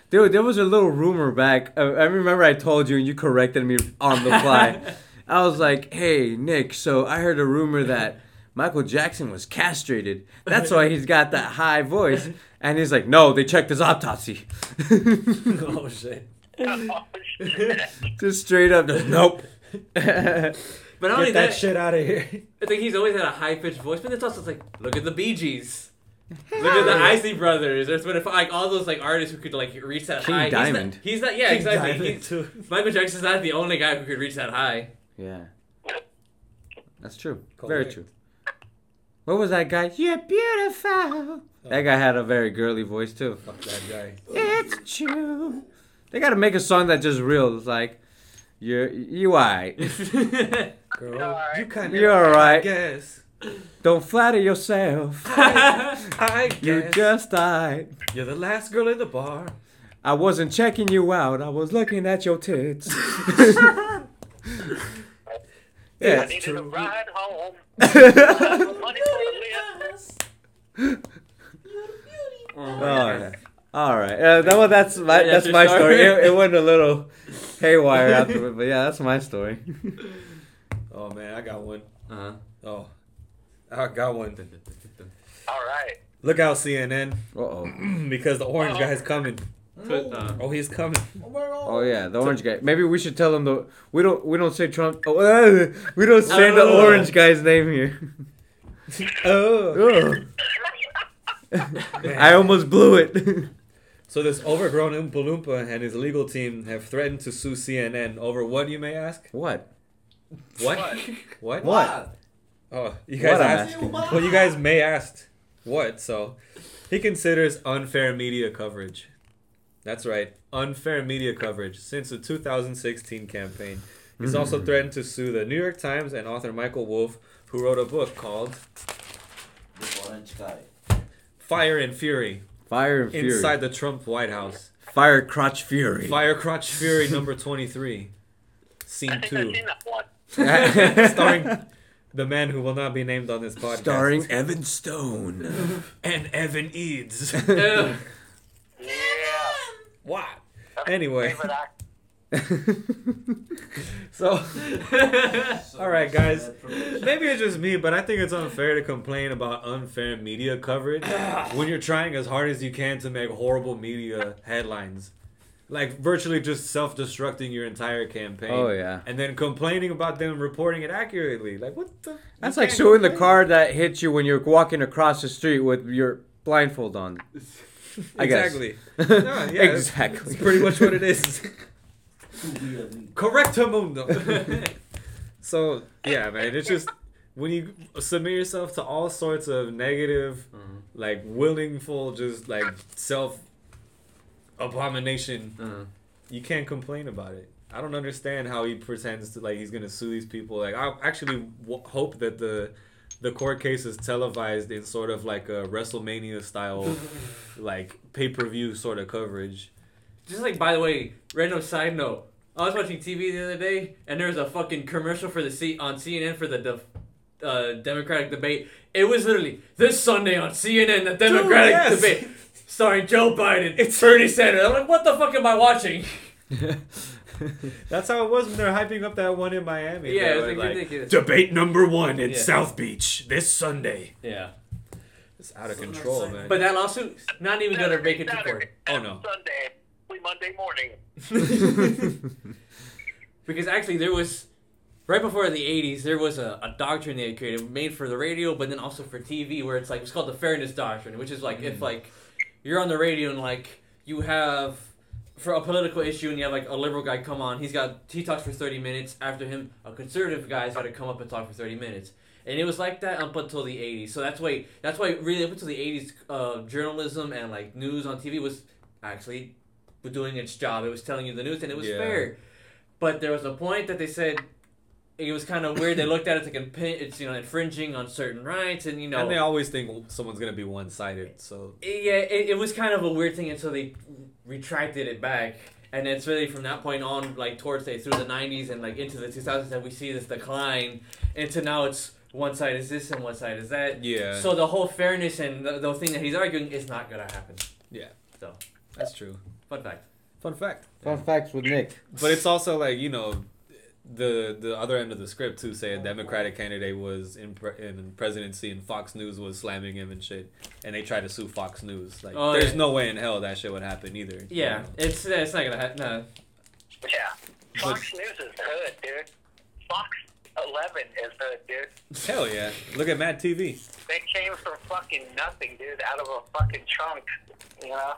Dude, there was a little rumor back. uh, I remember I told you and you corrected me on the fly. I was like, hey, Nick, so I heard a rumor that Michael Jackson was castrated. That's why he's got that high voice. And he's like, no, they checked his autopsy. oh shit. Oh, shit. Just straight up, just, nope. But not only Get that that, shit out of here. I think he's always had a high pitched voice. But it's also like, look at the Bee Gees. Look at the Isley Brothers. There's been a, like all those like artists who could like reach that King high. He's not- He's not. yeah, King exactly. Diamond, He's- too. Michael Jackson's not the only guy who could reach that high. yeah. That's true. Correct. Very true. What was that guy? You're beautiful. Oh. That guy had a very girly voice, too. Fuck that guy. It's true. They gotta make a song that just real. It's like, you're you alright. Girl, Alright. you kind of. You're alright. Guess. Don't flatter yourself. I guess You guess. just alright. You're the last girl in the bar. I wasn't checking you out. I was looking at your tits. I yeah. needed a ride home. Money for the lift. Oh yeah. All right. Uh, that, well, that's my Yeah, that's my story. story. It, it went a little haywire afterward, but yeah, that's my story. Oh man, I got one. uh-huh. Oh, I got one. All right. Look out, CNN, Uh oh. because the orange guy's coming. Put, uh, Oh, he's coming. Oh yeah, the orange guy. Maybe we should tell him the we don't we don't say Trump. Oh, uh, we don't say the Oh. orange guy's name here. Oh. Ugh. I almost blew it. So this overgrown Oompa Loompa and his legal team have threatened to sue CNN over what you may ask? what? What? What? What? Oh, you guys What I'm asked. asking. Well, you guys may ask what. So he considers unfair media coverage. That's right, unfair media coverage since the 2016 campaign. He's also hmm. threatened to sue the New York Times and author Michael Wolff, who wrote a book called The orange guy. Fire and Fury Fire and Fury. Inside the Trump White House. Fire Crotch Fury. Fire Crotch Fury number 23, scene I think 2. I've seen that one. starring the man who will not be named on this podcast. Starring Evan Stone. and Evan Eads. Yeah. what? That's my Anyway. So, all right, guys. Maybe it's just me, but I think it's unfair to complain about unfair media coverage when you're trying as hard as you can to make horrible media headlines. Like virtually just self-destructing your entire campaign. Oh, yeah. And then complaining about them reporting it accurately. Like what the? That's like can't suing the car that hits you when you're walking across the street with your blindfold on. I guess. Exactly. No, yeah, that's- exactly. That's pretty much what it is. Correct him, mundo. so yeah, man, it's just when you submit yourself to all sorts of negative, like willingful, just like self abomination, uh, you can't complain about it. I don't understand how he pretends to like he's gonna sue these people. Like I actually w- hope that the the court case is televised in sort of like a WrestleMania style, like pay per view sort of coverage. Just like, by the way, random side note. I was watching TV the other day, and there was a fucking commercial for the C on CNN for the de- uh, Democratic debate. It was literally this Sunday on CNN, the Democratic yes. debate, starring Joe Biden, it's Bernie Sanders. I'm like, what the fuck am I watching? That's how it was when they're hyping up that one in Miami. Yeah, it was, were like, ridiculous. Debate number one in Yeah. South Beach this Sunday. Yeah, It's out of control, man. but that lawsuit not even gonna make it to court Oh, no. Sunday, we Monday morning. because actually there was right before the 80s there was a, a doctrine they had created made for the radio but then also for tv where it's like it's called the fairness doctrine which is like if like you're on the radio and like you have for a political issue and you have like a liberal guy come on he's got he talks for 30 minutes after him a conservative guy's got to come up and talk for 30 minutes. And it was like that up until the 80s so that's why that's why really up until the 80s uh, journalism and like news on tv was actually doing its job it was telling you the news and it was Yeah. fair but there was a point that they said it was kind of weird. They looked at it like it's you know infringing on certain rights, and you know, And they always think someone's gonna be one sided. So yeah, it, it was kind of a weird thing until they retracted it back, and it's really from that point on, like towards say through the '90s and like into the 2000s that we see this decline, into now it's one side is this and one side is that. Yeah. So the whole fairness and the, the thing that he's arguing is not gonna happen. Yeah. So. That's true. Fun fact. Fun fact. Fun facts with Nick. But it's also like you know, the the other end of the script too. Say a Democratic candidate was in pre- in presidency and Fox News was slamming him and shit, and they tried to sue Fox News. Like, Oh, there's yeah. no way in hell that shit would happen either. Yeah, it's it's not gonna happen. No. Yeah. Fox News is hood, dude. Fox 11 is hood, dude. Hell yeah! Look at Mad TV. They came from fucking nothing, dude, out of a fucking trunk, you know?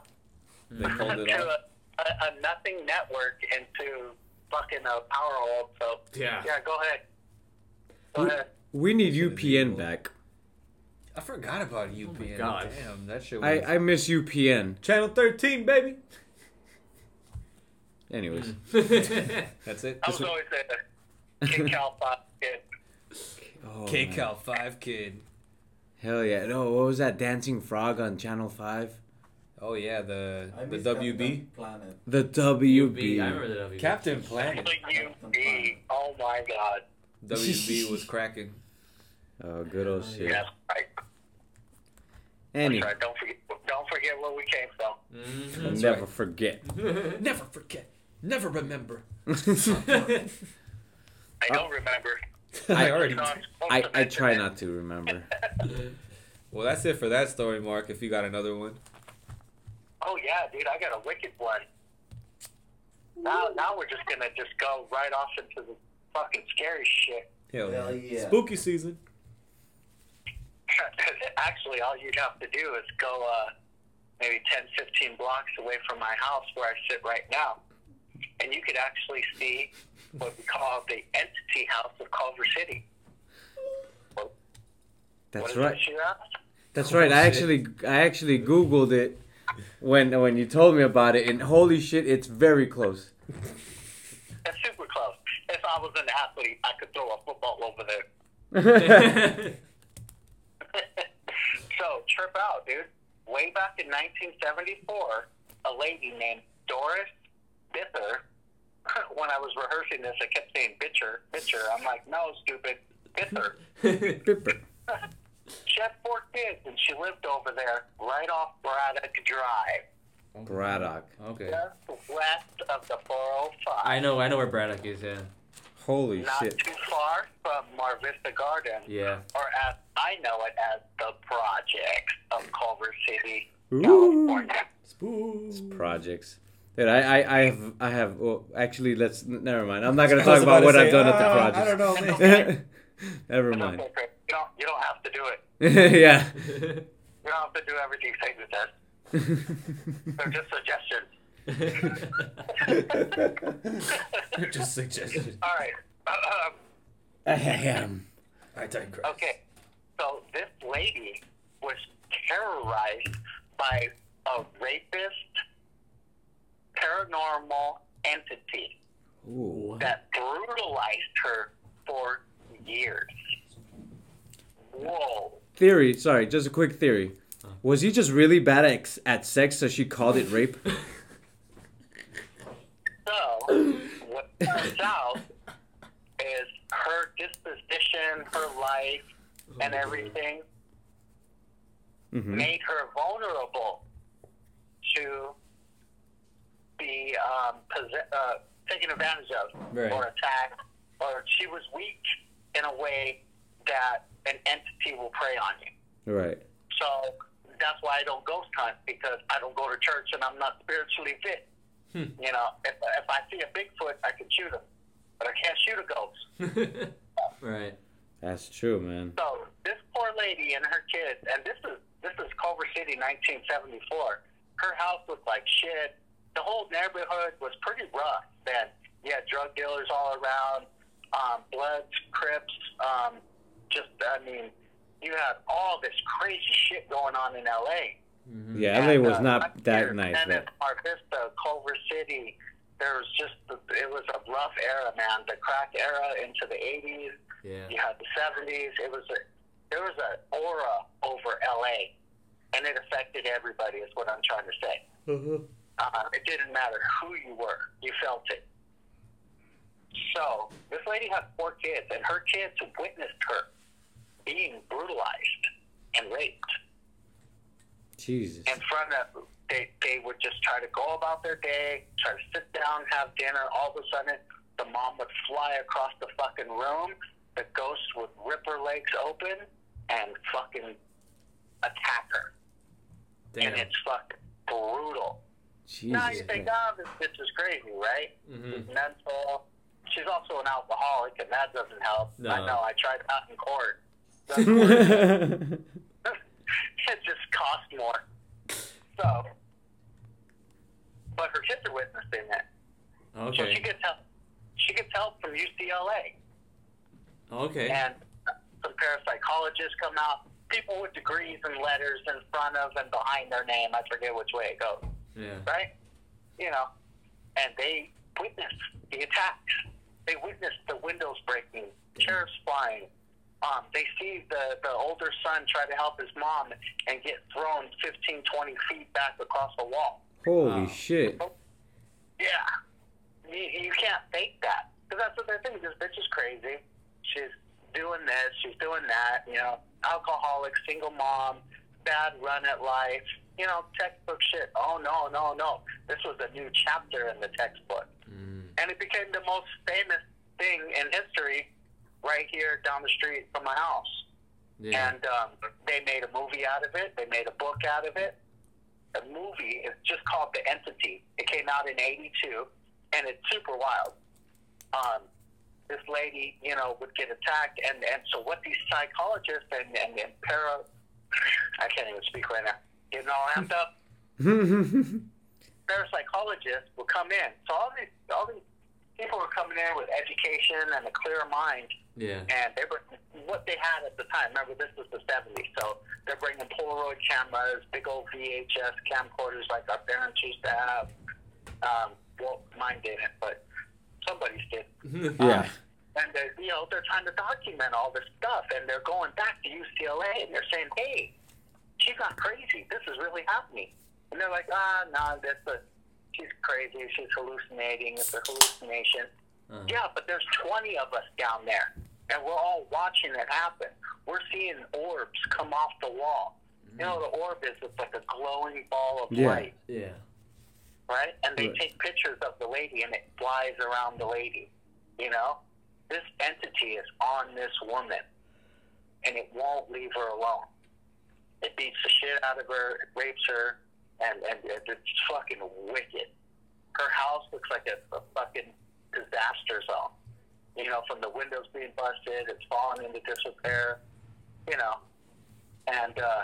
They pulled it to off. a, a, a nothing network into fucking a power hold. So, Yeah. yeah, go ahead. Go We- ahead. We need UPN back. I forgot about oh UPN. God. Damn, that shit. Was... I, I miss UPN. Channel 13, baby. Anyways, mm. That's it. I Just was always a King Cal Five kid. oh, k-cal Five kid. Hell yeah! No, what was that dancing frog on Channel Five? Oh yeah, the I the WB. Captain Planet. The WB. I remember the WB. Captain Planet. WB. Oh my god. WB was cracking. Oh, good old shit. That's right. Any, That's right. Don't forget. Don't forget where we came from. Mhm. Never right. forget. Never forget. Never remember. I don't remember. I already. I'm I, to I mention try not to remember. Well, that's it for that story, Mark. If you got another one. Oh yeah, dude, I got a wicked one. Now, now we're just gonna just go right off into the fucking scary shit. Hell yeah. Hell yeah. Spooky season. Actually, all you'd have to do is go uh, maybe 10, 15 blocks away from my house where I sit right now, and you could actually see what we call the entity house of Culver City. That's is right. That you asked? That's right. I actually I actually googled it when when you told me about it, and holy shit, it's very close. It's super close. If I was an athlete, I could throw a football over there. so trip out, dude. Way back in 1974, a lady named Doris Bither. When I was rehearsing this, I kept saying bitcher, bitcher. I'm like, no, stupid, Bither. Pipper. She had four kids, and she lived over there, right off Braddock Drive, Braddock. okay. just west of the 405. I know. I know where Braddock is. Yeah. Holy shit. Not shit. too far from Mar Vista Gardens. Yeah. or as I know it as the projects of Culver City, Ooh. California. Spook. Projects. Dude, I, I, I have I have well, actually let's never mind. I'm not gonna talk was about what say, I've done at the I don't know, never It's mind. Okay, Chris. You don't, you don't have to do it. yeah. You don't have to do everything Satan says. They're just suggestions. Just suggested. All right. Um, Ahem. I digress. okay. So this lady was terrorized by a rapist, paranormal entity Ooh. that brutalized her for years. Whoa. Theory. Sorry, just a quick theory. Was he just really bad at, at sex, so she called it rape? So, what turns out is her disposition, her life, and everything hmm made her vulnerable to be um, posse- uh, taken advantage of Right. or attacked, or she was weak in a way that an entity will prey on you. Right. So that's why I don't ghost hunt because I don't go to church and I'm not spiritually fit. Hmm. You know, if, if I see a Bigfoot, I can shoot him, but I can't shoot a ghost. right. That's true, man. So this poor lady and her kids, and this is this is Culver City, 1974. Her house was like shit. The whole neighborhood was pretty rough then. You had drug dealers all around, um, Bloods, Crips. Um, just, I mean, you had all this crazy shit going on in L.A. Mhm. Yeah, LA And, was uh, not that here, nice. And in But Mar Vista, Culver City, there was just it was a rough era, man. The crack era into the 80s. Yeah. You had the 70s. It was a there was an aura over LA, and it affected everybody. Is what I'm trying to say. Uh, it didn't matter who you were, you felt it. So this lady had four kids, and her kids witnessed her being brutalized and raped Jesus. in front of they they would just try to go about their day, try to sit down, have dinner. All of a sudden, the mom would fly across the fucking room. The ghost would rip her legs open and fucking attack her. Damn. And it's fucking brutal. Jesus. Now you think, oh, this bitch is crazy, right? Mhm. She's mental. She's also an alcoholic, and that doesn't help. No. I know. I tried that in court. It just costs more. So, but her kids are witnessing it. Okay. So she gets help. She gets help from UCLA, Okay. and some parapsychologists come out. People with degrees and letters in front of and behind their name. I forget which way it goes. Yeah. Right? You know, and they witness the attacks. They witness the windows breaking, chairs flying. Um, they see the, the older son try to help his mom and get thrown 15, 20 feet back across the wall. Holy Wow. shit. Yeah. You, you can't fake that. Because that's what they think. This bitch is crazy. She's doing this. She's doing that. You know, alcoholic, single mom, bad run at life. You know, textbook shit. Oh, no, no, no. This was a new chapter in the textbook. Mm. And it became the most famous thing in history right here down the street from my house. Yeah. And um, they made a movie out of it. They made a book out of it. The movie is just called The Entity. It came out in '82, and it's super wild. Um, this lady, you know, would get attacked, and and so what these psychologists and and, and para, I can't even speak right now, getting all amped up. Parapsychologists will come in. So all these all these people were coming in with education and a clear mind yeah. and they were what they had at the time. Remember, this was the '70s, so they're bringing Polaroid cameras, big old VHS camcorders like our parents used to have. Um, well, mine didn't, but somebody's did. yeah. And they're, you know, they're trying to document all this stuff, and they're going back to UCLA, and they're saying, "Hey, she's not crazy. This is really happening." And they're like, "Ah, no, that's a, she's crazy. She's hallucinating. It's a hallucination." Uh-huh. Yeah, but there's 20 of us down there, and we're all watching it happen. We're seeing orbs come off the wall. You know, the orb is it's like a glowing ball of Yeah. light, Yeah. right? And they Right. take pictures of the lady, and it flies around the lady. You know, this entity is on this woman, and it won't leave her alone. It beats the shit out of her, it rapes her, and and it- it's fucking wicked. Her house looks like a, a fucking disaster zone. You know, from the windows being busted, it's falling into disrepair. You know, and uh,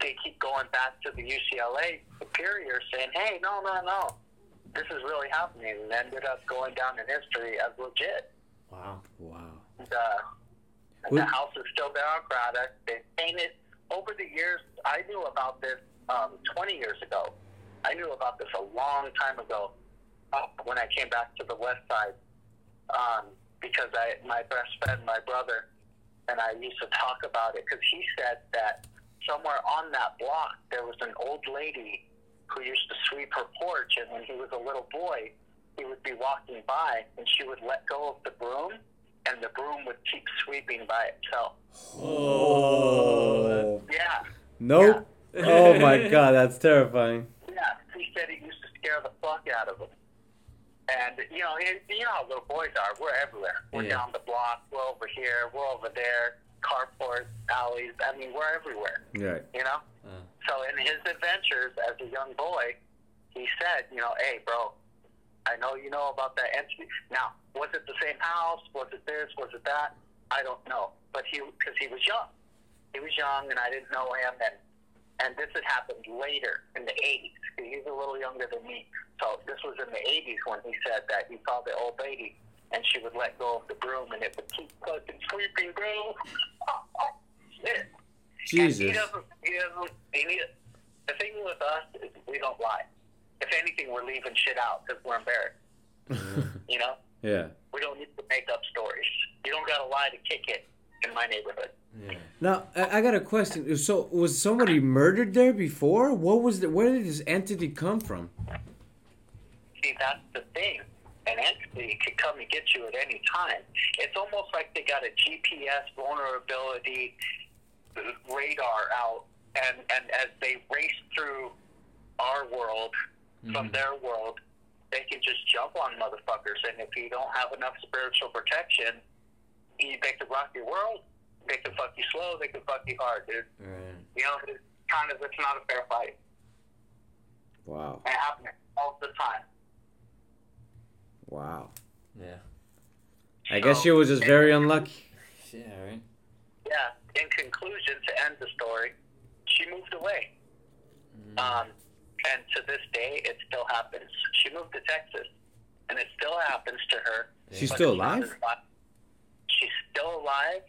they keep going back to the UCLA superior saying, "Hey, no, no, no, this is really happening," and ended up going down in history as legit. Wow. Wow. And, uh, and the house is still there on Braddock. They painted over the years. I knew about this um, 20 years ago. I knew about this a long time ago uh, when I came back to the west side um, because I, my best friend, my brother, and I used to talk about it because he said that somewhere on that block there was an old lady who used to sweep her porch, and when he was a little boy, he would be walking by and she would let go of the broom, and the broom would keep sweeping by itself. Oh. Yeah, Nope. Oh my god, that's terrifying. yeah. He said it used to scare the fuck out of him. And you know, it, you know how little boys are. We're everywhere. We're Yeah. down the block. We're over here. We're over there. Carports, alleys. I mean, we're everywhere. Right. You know. Uh, So in his adventures as a young boy, he said, you know, hey, bro, I know you know about that entity. Now, was it the same house? Was it this? Was it that? I don't know. But he, because he was young, he was young, and I didn't know him, and and this had happened later in the '80s. He's a little younger than me, so this was in the '80s when he said that he saw the old lady, and she would let go of the broom, and it would keep fucking sweeping, bro. Shit. And he Jesus. doesn't. He doesn't. He the thing with us is we don't lie. If anything, we're leaving shit out because we're embarrassed. You know, Yeah. we don't need to make up stories. You don't got to lie to kick it in my neighborhood. yeah. Now I I got a question. So was somebody murdered there before? What was the? Where did this entity come from? See, that's the thing. an entity could come and get you at any time. It's almost like they got a GPS vulnerability radar out, and, and as they race through our world from their world, they can just jump on motherfuckers. And if you don't have enough spiritual protection, you, they can rock your world. They can fuck you slow. They can fuck you hard, dude. Right. You know, it's kind of it's not a fair fight. Wow. It happens all the time. Wow. Yeah. I guess she was just very unlucky. Yeah. Right. Yeah. In conclusion, to end the story, she moved away. Um, and to this day, it still happens. She moved to Texas, and it still happens to her. She's still alive? She's still alive.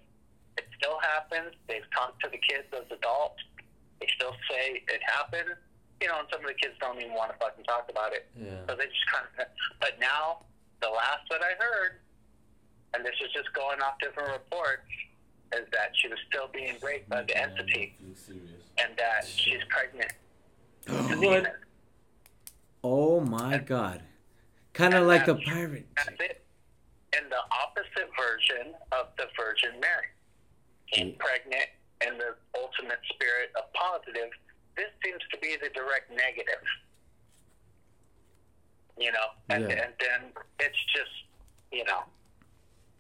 It still happens. They've talked to the kids as adults. They still say it happened. You know, and some of the kids don't even want to fucking talk about it. Yeah. So they just kind of. But now, the last that I heard, and this is just going off different reports, is that she was still being raped by the entity, and that she's pregnant. With oh. What? Oh my god. Kind of like the pirate. That's it. In the opposite version of the Virgin Mary, pregnant in the ultimate spirit of positive, this seems to be the direct negative. You know, and, Yeah. and then it's just, you know,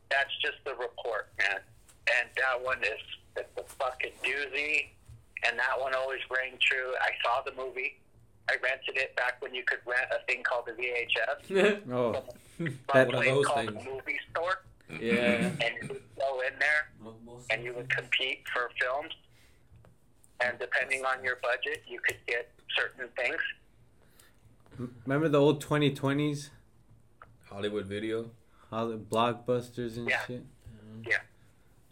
that's just the report, man. And that one is it's a fucking doozy, and that one always rang true. I saw the movie. I rented it back when you could rent a thing called the VHS. Oh. That- the One of those called things. the movie store, yeah. and you would go in there and you would compete for films. And depending on your budget, you could get certain things. Remember the old 2020s? Hollywood Video. All the blockbusters and Yeah. shit? Yeah.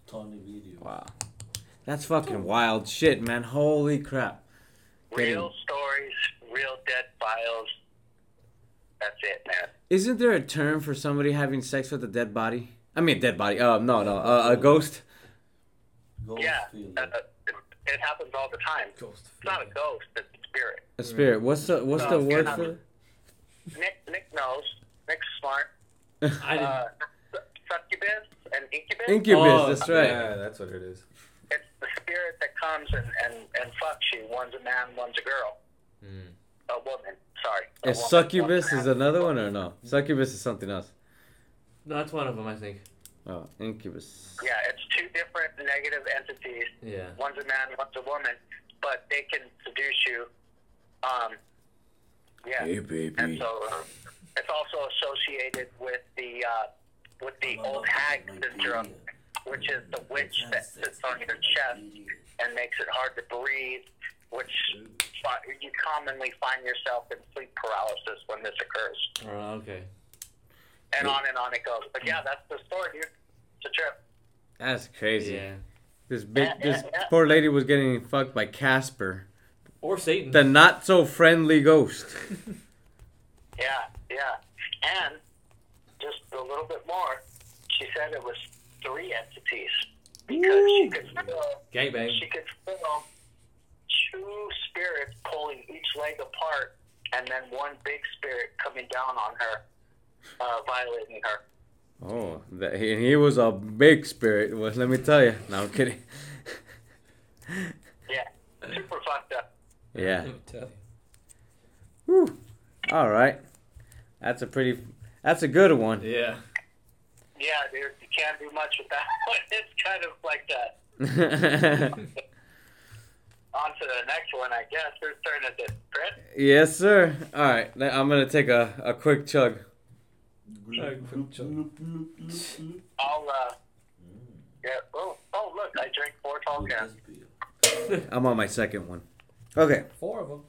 Tony video. Wow. That's fucking wild shit, man. Holy crap. Getting- Real stories, real dead files. That's it, man. Isn't there a term for somebody having sex with a dead body? I mean, dead body. Uh, no, no, uh, a ghost. Ghost yeah, uh, uh, it, it happens all the time. Ghost. It's not a ghost; it's a spirit. A spirit. What's the what's the word for it? Nick, Nick knows. Nick's smart. I didn't. Uh, succubus and incubus. Incubus. Oh, that's right. Yeah, that's what it is. It's the spirit that comes and, and, and fucks you. One's a man, one's a girl. Mm. A woman, sorry. A Is woman, succubus is another one or no? Succubus is something else. No, that's one of them. I think. Oh, incubus. Yeah, it's two different negative entities. Yeah. One's a man, one's a woman, but they can seduce you. Um, yeah. Hey, baby. And so uh, it's also associated with the uh, with the old hag syndrome, which is the witch that sits on your chest and makes it hard to breathe, which you commonly find yourself in sleep paralysis when this occurs. Oh, okay. And on and on it goes. But yeah, that's the story, dude. It's a trip. That's crazy. Yeah. This big, Yeah, this yeah, yeah. poor lady was getting fucked by Casper, Or Satan. the not so friendly ghost. Yeah, yeah. And just a little bit more, she said it was three entities because she could feel Gangbang. she could feel two spirits pulling each leg apart, and then one big spirit coming down on her, uh, violating her. Oh, that, he, he was a big spirit. Well, let me tell you. No, I'm kidding. Yeah, super fucked up. yeah. Tell Whew. All right. That's a pretty. That's a good one. Yeah. Yeah, dude, you can't do much with that one. It's kind of like that. On to the next one, I guess. Whose turn is it? Chris? yes, sir. All right. I'm gonna take a, a quick chug. I'll, uh, yeah. Oh, oh, look, I drank four tall cans. I'm on my second one. Okay. Four of them.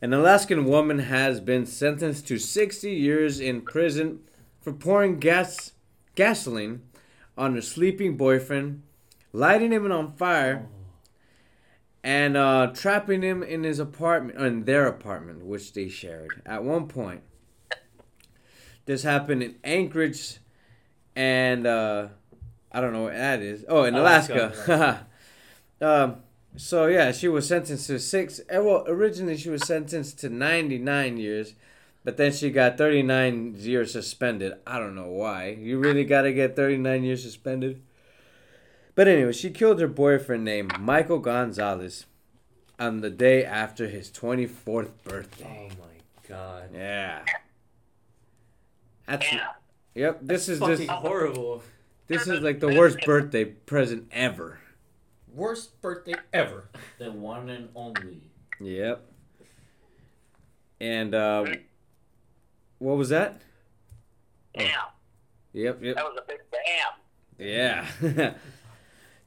An Alaskan woman has been sentenced to 60 years in prison for pouring gas gasoline on her sleeping boyfriend, lighting him on fire, and uh, trapping him in his apartment, in their apartment, which they shared. At one point, this happened in Anchorage, and uh, I don't know what that is. Oh, in Alaska. Alaska. um, so yeah, she was sentenced to six. eh, Well, originally she was sentenced to 99 years. But then she got 39 years suspended. I don't know why. You really got to get 39 years suspended? But anyway, she killed her boyfriend named Michael Gonzalez on the day after his 24th birthday. Oh my god. Yeah. That's Yeah. Yep, this is Fucking just horrible. this is like the worst birthday present ever. Worst birthday ever. The one and only. Yep. And uh what was that? Damn. Yep, yep. That was a big damn. Yeah.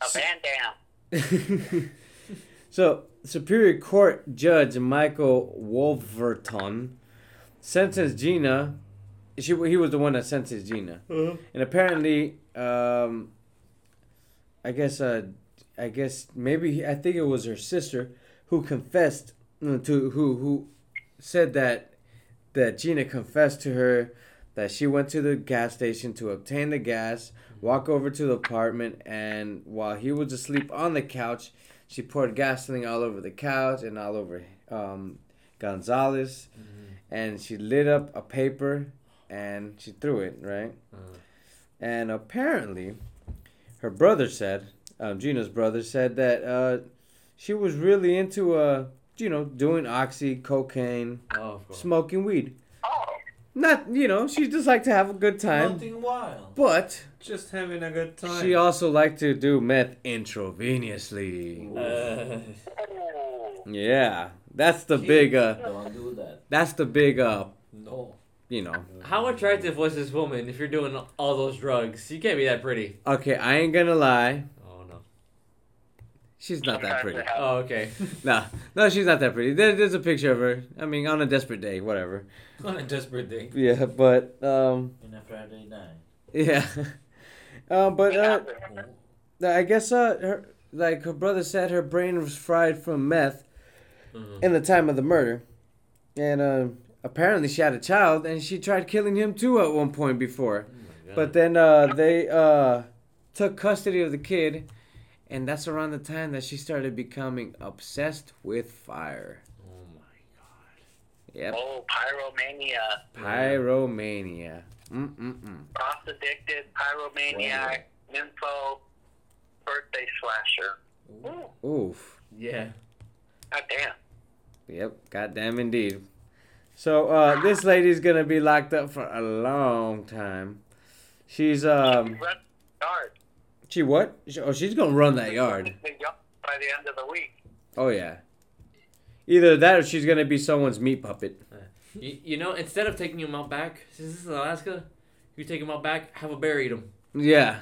A van damn. so, Superior Court Judge Michael Wolverton sentenced Gina. She he was the one that sentenced Gina, and apparently, um, I guess uh, I guess maybe I think it was her sister who confessed uh, to who who said that that Gina confessed to her that she went to the gas station to obtain the gas, walk over to the apartment, and while he was asleep on the couch, she poured gasoline all over the couch and all over um, Gonzalez, and she lit up a paper and she threw it right. Uh-huh. And apparently, her brother said, um, Gina's brother said that uh, she was really into uh, you know, doing oxy, cocaine, Oh, of smoking weed. Oh, Not, you know, she just liked to have a good time. Nothing wild. But Just having a good time. she also liked to do meth intravenously. Uh, Yeah, that's the big, uh, Don't do that. that's the big, uh, no. you know. how attractive was this woman if you're doing all those drugs? You can't be that pretty. Okay, I ain't gonna lie. No. She's not that pretty. Oh, okay. Nah, no, she's not that pretty. There, there's a picture of her. I mean, on a desperate day, whatever. On a desperate day. Yeah, but um, In a Friday night. yeah. um, but uh, I guess uh, her like her brother said, her brain was fried from meth Mhm. in the time of the murder, and uh, apparently she had a child, and she tried killing him too at one point before. Oh But then uh, they uh, took custody of the kid, and that's around the time that she started becoming obsessed with fire. Oh my god. Yep, Oh, pyromania. pyromania. Mm-mm-mm. Cross addicted, pyromaniac, nympho, birthday slasher. Ooh, Oof. Yeah. God damn. Yep, goddamn indeed. So uh, this lady's gonna be locked up for a long time. She's um, Run the yard. She what? Oh, she's gonna run that yard. By the end of the week. Oh yeah. Either that or she's gonna be someone's meat puppet. You, you know, instead of taking him out back, since this is Alaska, you take him out back, have a bear eat him. Yeah.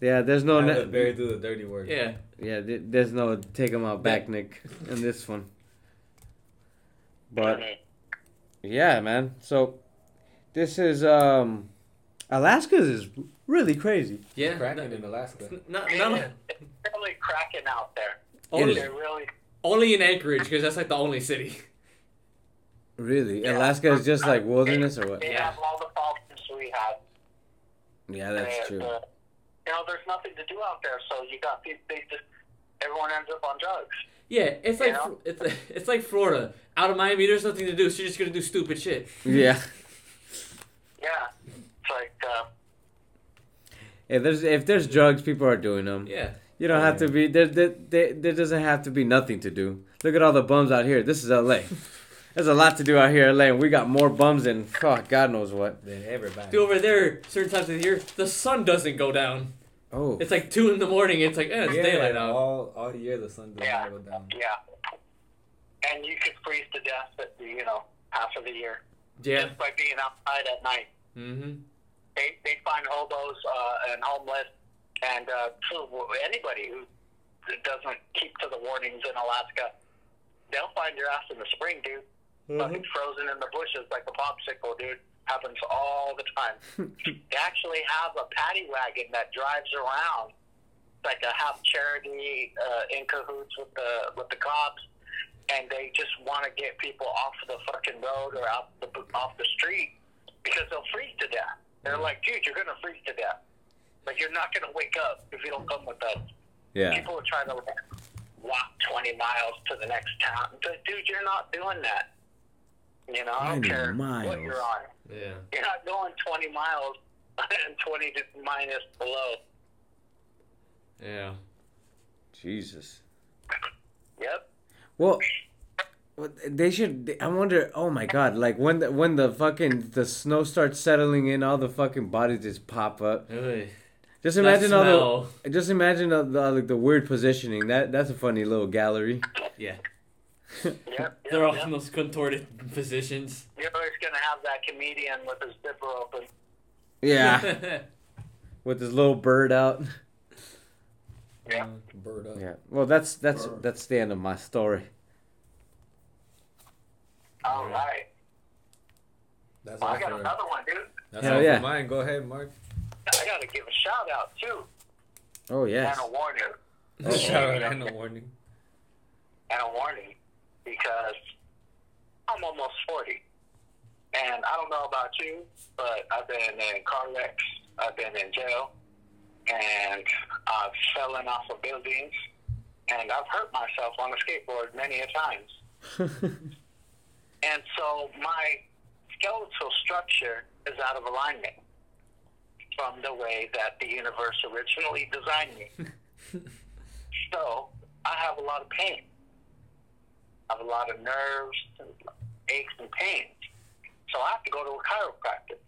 Yeah, there's no. Have Ne- the bear do the dirty work. Yeah. yeah, there's no take him out back, Nick, in this one. But yeah, man. So this is um, Alaska is really crazy. Yeah. Cracking in Alaska. Not, It not. It's really cracking out there. only, really. only in Anchorage, because that's like the only city. Really, Yeah. Alaska is just like wilderness or what? They Yeah. have all the problems we have. Yeah, that's And, true. uh, you know, there's nothing to do out there, so you got people. They just everyone ends up on drugs. Yeah, it's like Yeah. it's it's like Florida. Out of Miami, there's nothing to do, so you're just gonna do stupid shit. Yeah. Yeah, it's like uh, If there's if there's drugs, people are doing them. Yeah. You don't have to be there, there. There there doesn't have to be nothing to do. Look at all the bums out here. This is L.A. There's a lot to do out here in LA, and we got more bums than oh, God knows what. Then everybody. Dude, over there, certain times of the year, the sun doesn't go down. Oh, It's like two in the morning. It's like, eh, it's yeah, daylight out. all all year the sun doesn't Yeah. go down. yeah, and you could freeze to death at the, you know half of the year Yeah. just by being outside at night. Mm-hmm. They they find hobos uh, and homeless and uh, anybody who doesn't keep to the warnings in Alaska, they'll find your ass in the spring, dude. Fucking frozen in the bushes like a popsicle, dude. Happens all the time. they actually have a paddy wagon that drives around, It's like a half charity uh, in cahoots with the with the cops, and they just want to get people off the fucking road or off the off the street because they'll freeze to death. They're like, dude, you're gonna freeze to death. Like you're not gonna wake up if you don't come with us. yeah. People are trying to like, walk 20 miles to the next town. But, dude, you're not doing that. You know, I don't 20 care what miles. you're on. Yeah. You're not going 20 miles and 20 to minus below. Yeah. Jesus. Yep. Well, well, they should. I wonder. Oh my God! Like when the when the fucking the snow starts settling in, all the fucking bodies just pop up. Ugh. Just That imagine all the. Just imagine the, the like the weird positioning. That that's a funny little gallery. Yeah. Yep. yep, They're all yep. in those contorted positions. You're always going to have that comedian with his zipper open. Yeah, with his little bird out. Yeah. Bird up. Yeah. Well, that's that's that's the end of my story. Oh, all right. That's Well, I got for, another one, dude. that's Hell all yeah. for mine. Go ahead, Mark. I got to give a shout out, too. Oh yes. And a warning. Oh. Shout out and a warning. and a warning because I'm almost 40. And I don't know about you, but I've been in car wrecks, I've been in jail, and I've fallen off of buildings, and I've hurt myself on a skateboard many a times. And so my skeletal structure is out of alignment from the way that the universe originally designed me. so I have a lot of pain. I have a lot of nerves, and aches, and pains. So I have to go to a chiropractor.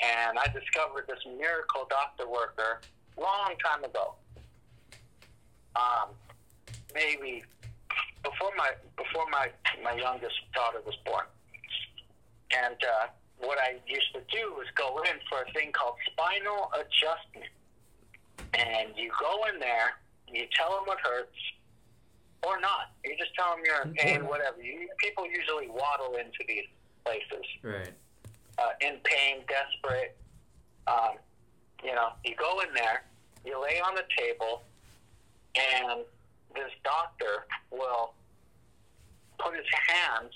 And I discovered this miracle doctor worker long time ago. Um, maybe before my before my my youngest daughter was born. And uh, what I used to do was go in for a thing called spinal adjustment. And you go in there, you tell them what hurts, or not. You just tell them you're in pain, whatever. You, people usually waddle into these places right. uh, in pain, desperate. Um, you know, you go in there, you lay on the table, and this doctor will put his hands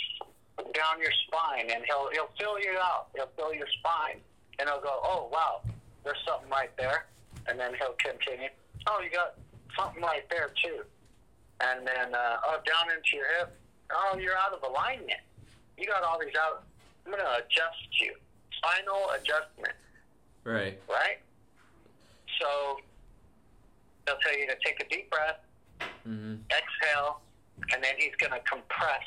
down your spine, and he'll he'll feel you out. He'll fill your spine, and he'll go, "Oh wow, there's something right there," and then he'll continue. Oh, you got something right there too, and then uh, oh, down into your hip. Oh, you're out of alignment. You got all these out. I'm gonna adjust you. Spinal adjustment, Right. right? So they'll tell you to take a deep breath, Mm-hmm. exhale, and then he's gonna compress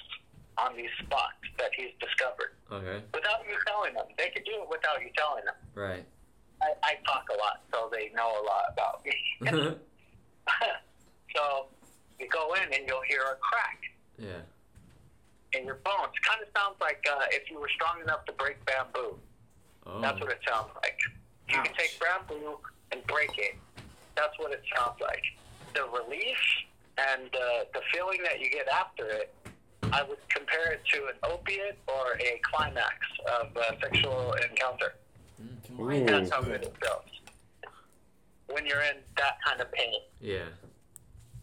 on these spots that he's discovered Okay. without you telling them. They could do it without you telling them. Right. I, I talk a lot, so they know a lot about me. so you go in and you'll hear a crack yeah. in your bones. Kind of sounds like uh, if you were strong enough to break bamboo. Oh. That's what it sounds like. You can take bamboo and break it. That's what it sounds like. The relief and uh, the feeling that you get after it, I would compare it to an opiate or a climax of a sexual encounter. Ooh. That's how good it feels. When you're in that kind of pain, Yeah.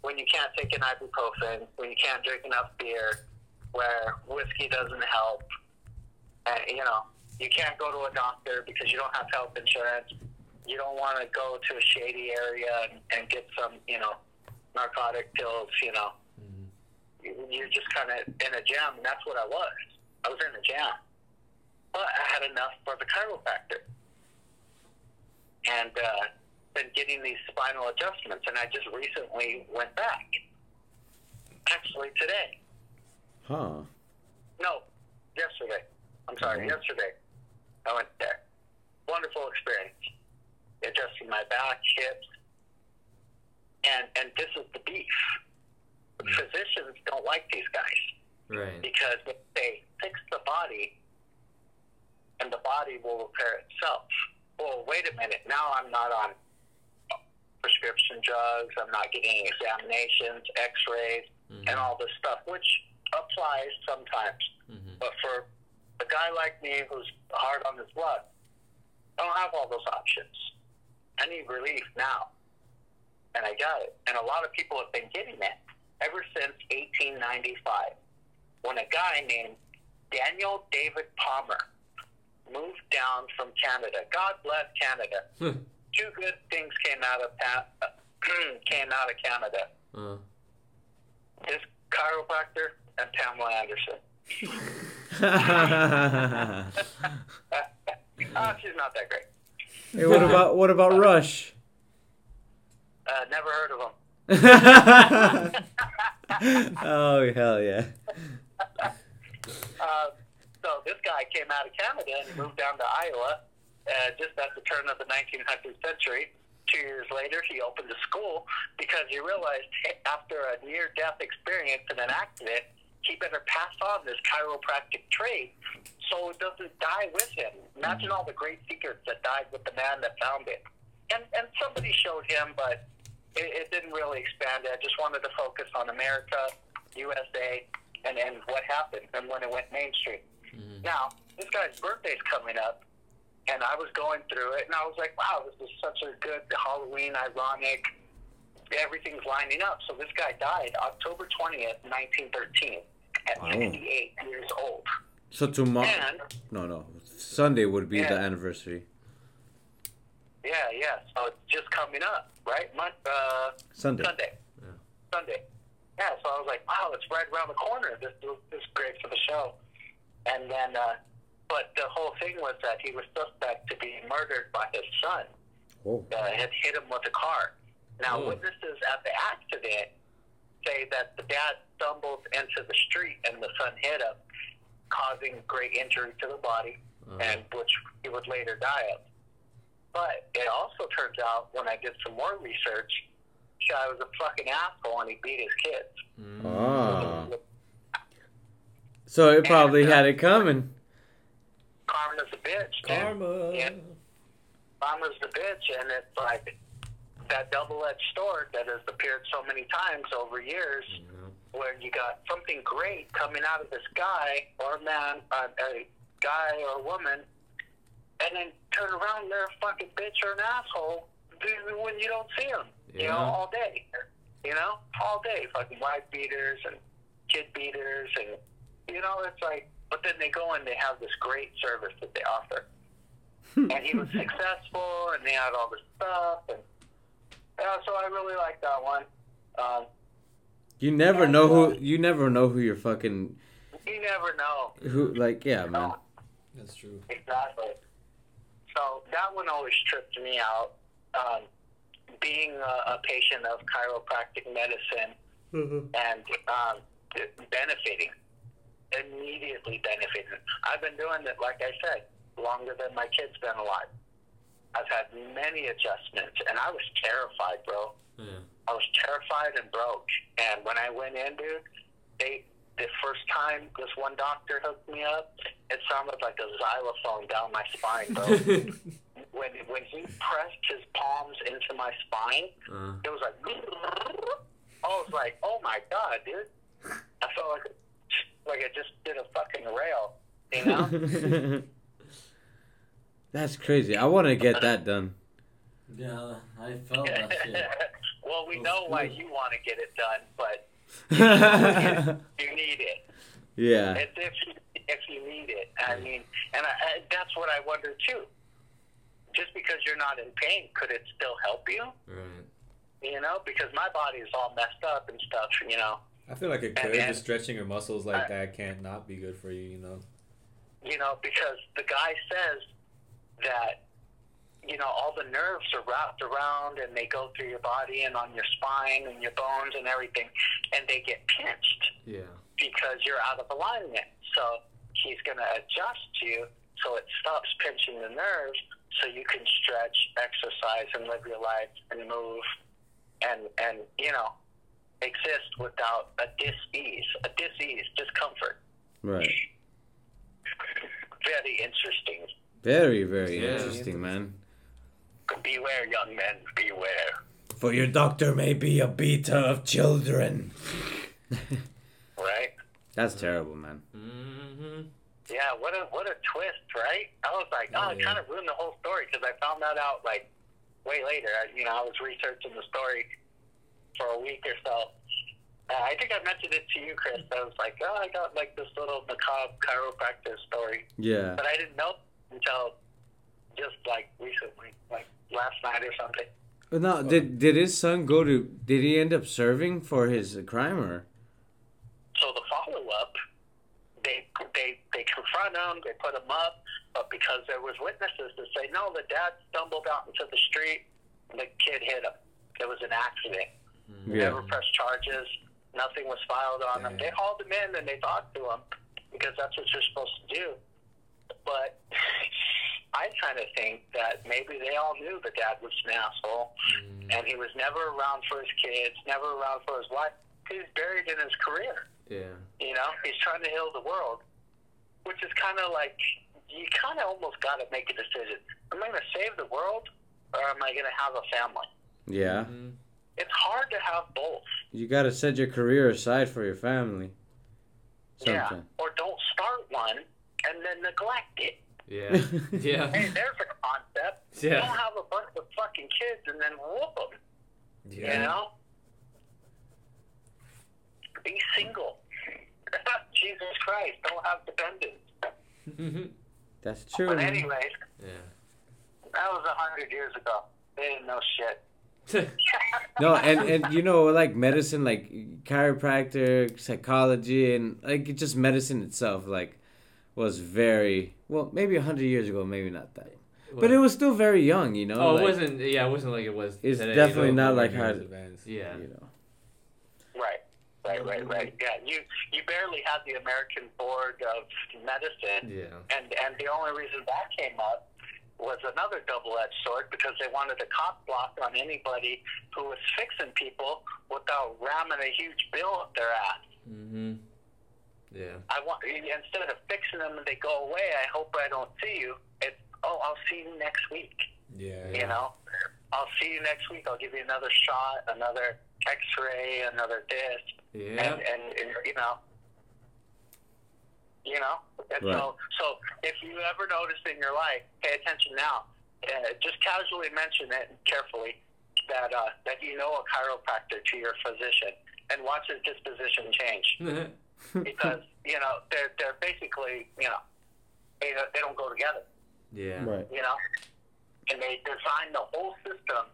when you can't take an ibuprofen, when you can't drink enough beer, where whiskey doesn't help, and you know, you can't go to a doctor because you don't have health insurance. You don't want to go to a shady area and, and get some, you know, narcotic pills. You know, You- you're just kind of in a jam, and that's what I was. I was in a jam, but I had enough for the chiropractor, and uh, been getting these spinal adjustments, and I just recently went back. Actually, today. Huh. No, yesterday. I'm sorry, Oh. yesterday. I went there. Wonderful experience. Adjusting my back, hips, and and this is the beef. Physicians don't like these guys Right. because they fix the body, and the body will repair itself. Well, wait a minute. Now I'm not on prescription drugs. I'm not getting examinations, X-rays, and all this stuff, which applies sometimes. Mm-hmm. But for a guy like me who's hard on his luck, I don't have all those options. I need relief now. And I got it. And a lot of people have been getting it ever since 1895 when a guy named Daniel David Palmer moved down from Canada. God bless Canada. Two good things came out of came out of Canada. uh, This chiropractor and Pamela Anderson. Uh, she's not that great. Hey, what about what about Rush? Uh, never heard of him. oh hell yeah! Uh, so this guy came out of Canada and moved down to Iowa uh, just at the turn of the 1900th century. Two years later, he opened a school because he realized after a near-death experience in an accident, he better pass on this chiropractic trade so it doesn't die with him. Imagine mm-hmm. all the great secrets that died with the man that found it. And and somebody showed him, but it, it didn't really expand it. I just wanted to focus on America, USA, and, and what happened and when it went mainstream. Mm-hmm. Now, this guy's birthday's coming up, and I was going through it, and I was like, wow, this is such a good Halloween, ironic, everything's lining up. So this guy died October 20th, 1913, at Wow. 68 years old. So tomorrow? And, No, no. Sunday would be the anniversary. yeah, yeah, so it's just coming up, right? Month, uh, Sunday. Sunday. Sunday. Yeah, so I was like, wow, it's right around the corner. This, this is great for the show. And then, uh, but the whole thing was that he was suspect to be murdered by his son. Oh. Uh, had hit him with a car. Now, Oh. witnesses at the accident say that the dad stumbled into the street and the son hit him, causing great injury to the body, and which he would later die of. But it also turns out when I did some more research, this guy was a fucking asshole and he beat his kids. Ah. So it probably had it coming. Karma's a bitch. man. Karma. Yeah. Karma's the bitch, and it's like that double-edged sword that has appeared so many times over years, where you got something great coming out of this guy or man, uh, a guy or woman, and then turn around, they're a fucking bitch or an asshole when you don't see them. You know, all day. You know, all day, fucking wife beaters and kid beaters, and you know, it's like. But then they go and they have this great service that they offer, and he was successful, and they had all this stuff, and yeah, so I really like that one. Um, You never know who you never know who you're fucking you never know. who like yeah man. That's true. Exactly. So that one always tripped me out. Um, being a, a patient of chiropractic medicine and um, benefiting, immediately benefiting. I've been doing it, like I said, longer than my kid's been alive. I've had many adjustments, and I was terrified, bro. I was terrified and broke. And when I went in, dude, they the first time this one doctor hooked me up, it sounded like a xylophone down my spine, bro. when when he pressed his palms into my spine, Uh, it was like I was like, oh my god, dude. I felt like like I just did a fucking rail, you know. That's crazy. I want to get that done. Yeah, I felt that shit. well, we know why you want to get it done, but yeah. you need it. It's if you, if you need it. I mean, and I, I, that's what I wonder too. Just because you're not in pain, could it still help you? right. You know, because my body is all messed up and stuff. You know, I feel like it And- could. and- Just stretching your muscles like I- that can't not be good for you. You know. you know, because the guy says that you know all the nerves are wrapped around and they go through your body and on your spine and your bones and everything, and they get pinched. Yeah. because you're out of alignment. So he's going to adjust you so it stops pinching the nerves so you can stretch, exercise, and live your life and move and, and you know, exist without a dis-ease, a dis-ease, discomfort. Right. Very interesting. Very, very Yeah. interesting, man. Beware, young men, beware. For your doctor may be a beater of children. Right? That's terrible, man. Mm-hmm. Yeah, what a what a twist, right? I was like, oh, it yeah. kind of ruined the whole story because I found that out like way later. I, you know, I was researching the story for a week or so. Uh, I think I mentioned it to you, Chris. I was like, oh, I got like this little macabre chiropractor story, Yeah. but I didn't know until just like recently, like last night or something. But now, did did his son go to? Did he end up serving for his crime or? So the follow up, they they they confront him, they put him up, but because there was witnesses to say, no, the dad stumbled out into the street, and the kid hit him. It was an accident. Hmm. Yeah. Never pressed charges. Nothing was filed on him. They hauled him in and they talked to him because that's what you're supposed to do. But I kind of think that maybe they all knew the dad was an asshole, and he was never around for his kids, never around for his wife. He's buried in his career. Yeah. You know, he's trying to heal the world, which is kind of like you kind of almost got to make a decision. Am I going to save the world, or am I going to have a family? Yeah. Mhm. It's hard to have both. You gotta set your career aside for your family. Yeah, or don't start one and then neglect it. Yeah. Yeah. Hey, there's a concept. Yeah. Don't have a bunch of fucking kids and then whoop them. You Yeah. know? Be single. Jesus Christ, don't have dependents. That's true. But anyways, yeah. that was a hundred years ago. They didn't know shit. No, and and you know, like medicine, like chiropractor, psychology, and like just medicine itself, like was very well. Maybe a hundred years ago, maybe not that, but it was still very young. You know. Oh, it wasn't. Yeah, it wasn't like it was. It's today, definitely though. not like Years how- advanced. Yeah. You know. Right. Right, right, right. Yeah, you you barely had the American Board of Medicine, Yeah. and and the only reason that came up was another double-edged sword because they wanted a cop block on anybody who was fixing people without ramming a huge bill up their ass. Mhm. Yeah. I want instead of fixing them and they go away. I hope I don't see you. It's oh, I'll see you next week. Yeah. You know, I'll see you next week. I'll give you another shot, another X-ray, another this, Yeah. and, and, and you know, you know. And Right. so, so if you ever notice in your life, pay attention now. Uh, just casually mention it carefully that uh, that you know a chiropractor to your physician, and watch his disposition change because you know they're they're basically you know they don't- they don't go together yeah. Right. you know, and they design the whole system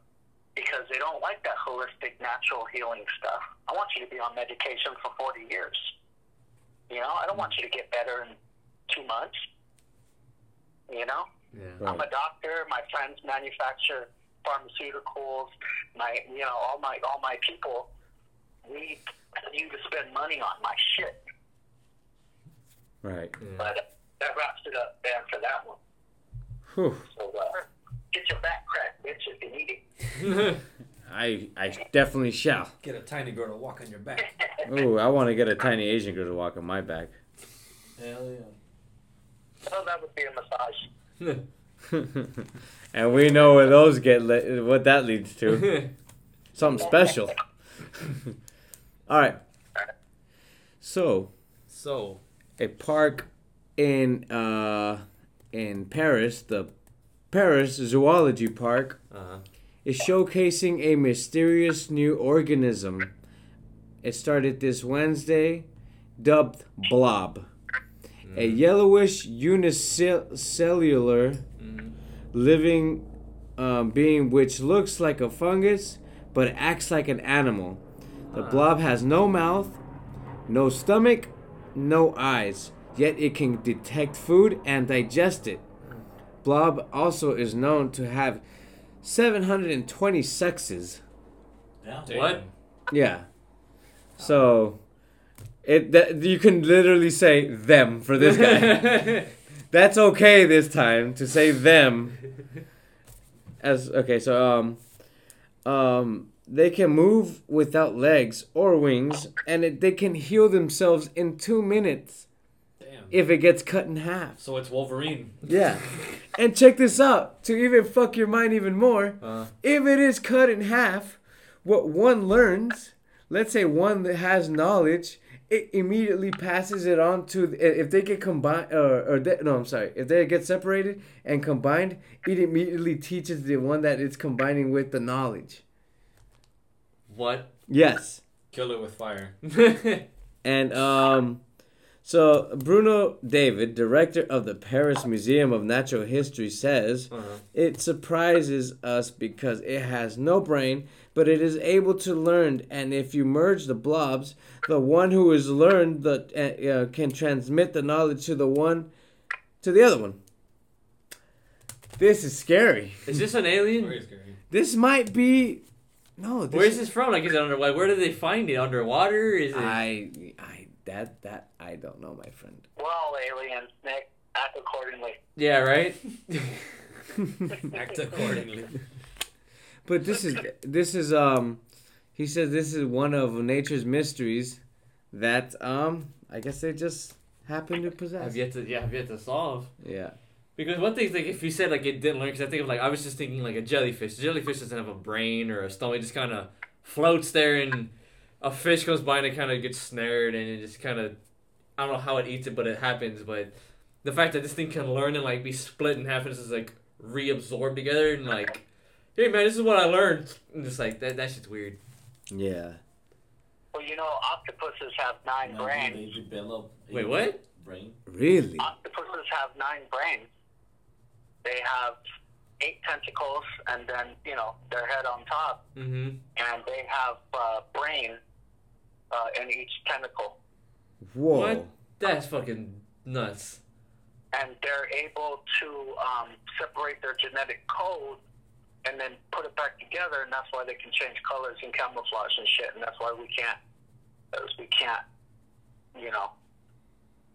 because they don't like that holistic natural healing stuff. I want you to be on medication for 40 years. You know, I don't want you to get better in two months. You know, Yeah. I'm a doctor. My friends manufacture pharmaceuticals. My, you know, all my all my people need you to spend money on my shit. Right. Yeah. But uh, that wraps it up there for that one. Whew. So uh, get your back cracked, bitch, if you need it. I I definitely shall. Get a tiny girl to walk on your back. Ooh, I want to get a tiny Asian girl to walk on my back. Hell Oh, that would be a massage. and we know where those get le- what that leads to. Something special. All right. So, So, a park in uh in Paris, the Paris Zoology Park uh-huh. is showcasing a mysterious new organism. It started this Wednesday, dubbed Blob, a yellowish unicellular Mhm. living um, being which looks like a fungus but acts like an animal. The blob has no mouth, no stomach, no eyes, yet it can detect food and digest it. Blob also is known to have 720 sexes. What? Yeah. So it that, you can literally say them for this guy. That's okay this time to say them. As okay, so um um they can move without legs or wings and it, they can heal themselves in 2 minutes damn. if it gets cut in half. so it's Wolverine. Yeah. And check this out to even fuck your mind even more. Uh, If it is cut in half, what one learns, let's say one that has knowledge, it immediately passes it on to if they get combined or, or they, no, I'm sorry, if they get separated and combined, it immediately teaches the one that it's combining with the knowledge. What? Yes. Kill it with fire. And um so Bruno David, director of the Paris Museum of Natural History says uh-huh. It surprises us because it has no brain, but it is able to learn. And if you merge the blobs, the one who has learned the uh, uh, can transmit the knowledge to the one to the other one. This is scary. Is this an alien? This might be. No. This Where's this from? Like, is it under? Like, where did they find it? Underwater? Is it? I. I. That. That. I don't know, my friend. We're all aliens, Nick. Act accordingly. Yeah, right. Act accordingly. But this is this is um he says this is one of nature's mysteries that um I guess they just happen to possess. Have yet to yeah, have yet to solve. Yeah. Because one thing, is like, if you said like it didn't learn, because I think of like I was just thinking like a jellyfish. The jellyfish doesn't have a brain or a stomach; it just kind of floats there, and a fish comes by and it kind of gets snared, and it just kind of I don't know how it eats it, but it happens. But the fact that this thing can learn and like be split in half and just like reabsorbed together, and like, hey man, this is what I learned, and just like that that shit's weird. Yeah. Well, you know, octopuses have nine Now, brains. they develop Wait, what? brain? Really? Octopuses have nine brains. They have eight tentacles, and then you know their head on top, Mm-hmm. and they have uh, brain uh, in each tentacle, Whoa. What? That's fucking nuts. and they're able to um, separate their genetic code and then put it back together, and that's why they can change colors and camouflage and shit, and that's why we can't, we can't, you know.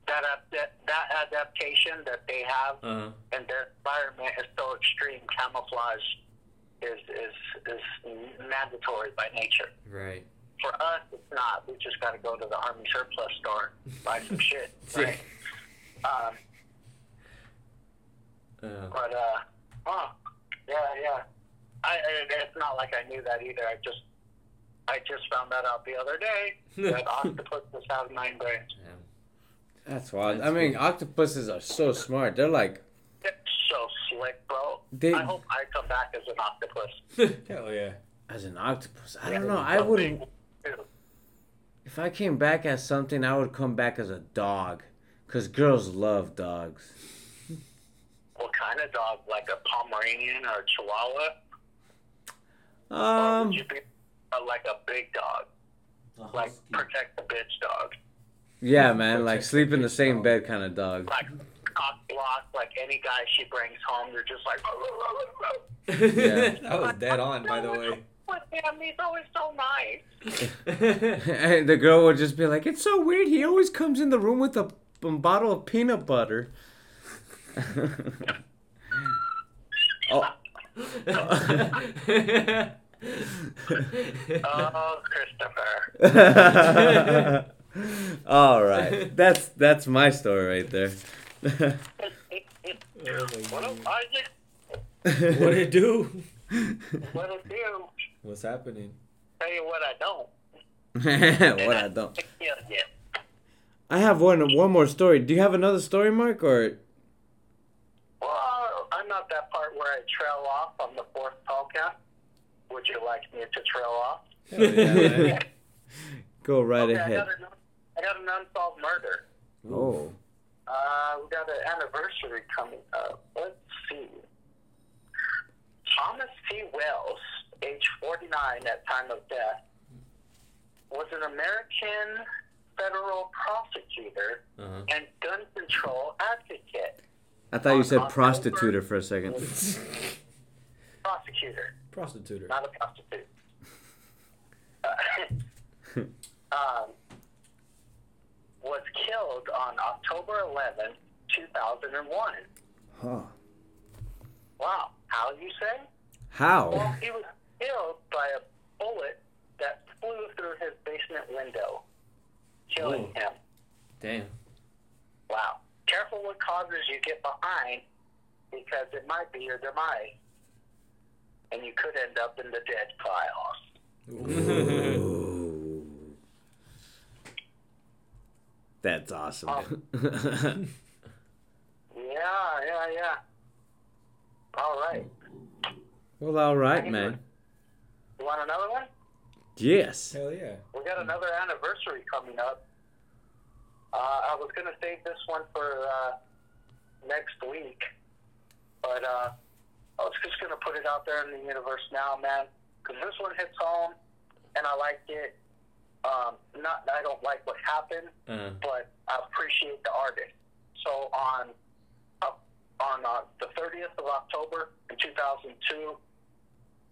That, that that adaptation that they have Uh huh. and their environment is so extreme, camouflage is is is mandatory by nature. Right. For us, it's not. We just got to go to the army surplus store, buy some shit, right? Um, Uh, but uh, huh, yeah, yeah. I, I it's not like I knew that either. I just I just found that out the other day that octopuses have nine brains. That's wild. I mean, cool. octopuses are so smart. They're like It's so slick, bro. They- I hope I come back as an octopus. Hell yeah. as an octopus. I Yeah, don't know. I wouldn't if I came back as something, I would come back as a dog. Cause girls love dogs. What kind of dog? Like a Pomeranian or a Chihuahua? or Um would you be uh, like a big dog? Like protect the bitch dog? Yeah, man, like sleep in the same bed kind of dog. Like cock block, like any guy she brings home, you're just like, oh, oh, oh, Yeah. That was dead on, by the way. What him? He's always so nice. and the girl would just be like, "It's so weird. He always comes in the room with a, a bottle of peanut butter." oh. Oh, Christopher. All right, that's that's my story right there. Oh what up, Isaac? What did it do? What it do? What's happening? Tell you what I don't. what I don't. Yeah, yeah. I have one one more story. Do you have another story, Mark? Or Well, I'm not that part where I trail off on the fourth podcast. Would you like me to trail off? Hell yeah, man. go right okay, I ahead. Got, an, got an unsolved murder. Oh, Uh, we got an anniversary coming up. Let's see. Thomas C. Wales, age 49 at time of death, was an American federal prosecutor uh-huh. and gun control advocate. I thought you said prostituter for a second. Prosecutor, Prostituter. not a prostitute. um, was killed on October 11, 2001. Huh. Wow. How you say? How? Well, he was killed by a bullet that flew through his basement window, killing Whoa. him. Damn. Wow. Careful what causes you get behind because it might be your demise. And you could end up in the dead files. Ooh. That's awesome. Yeah, yeah, yeah. All right. well, all right, man. You want another one? Yes. Hell yeah. We got another anniversary coming up. Uh, I was going to save this one for uh, next week, but uh, I was just going to put it out there in the universe now, man, because this one hits home, and I like it. Um, not, I don't like what happened, Uh, but I appreciate the artist. So on on uh, the 30th of October in 2002,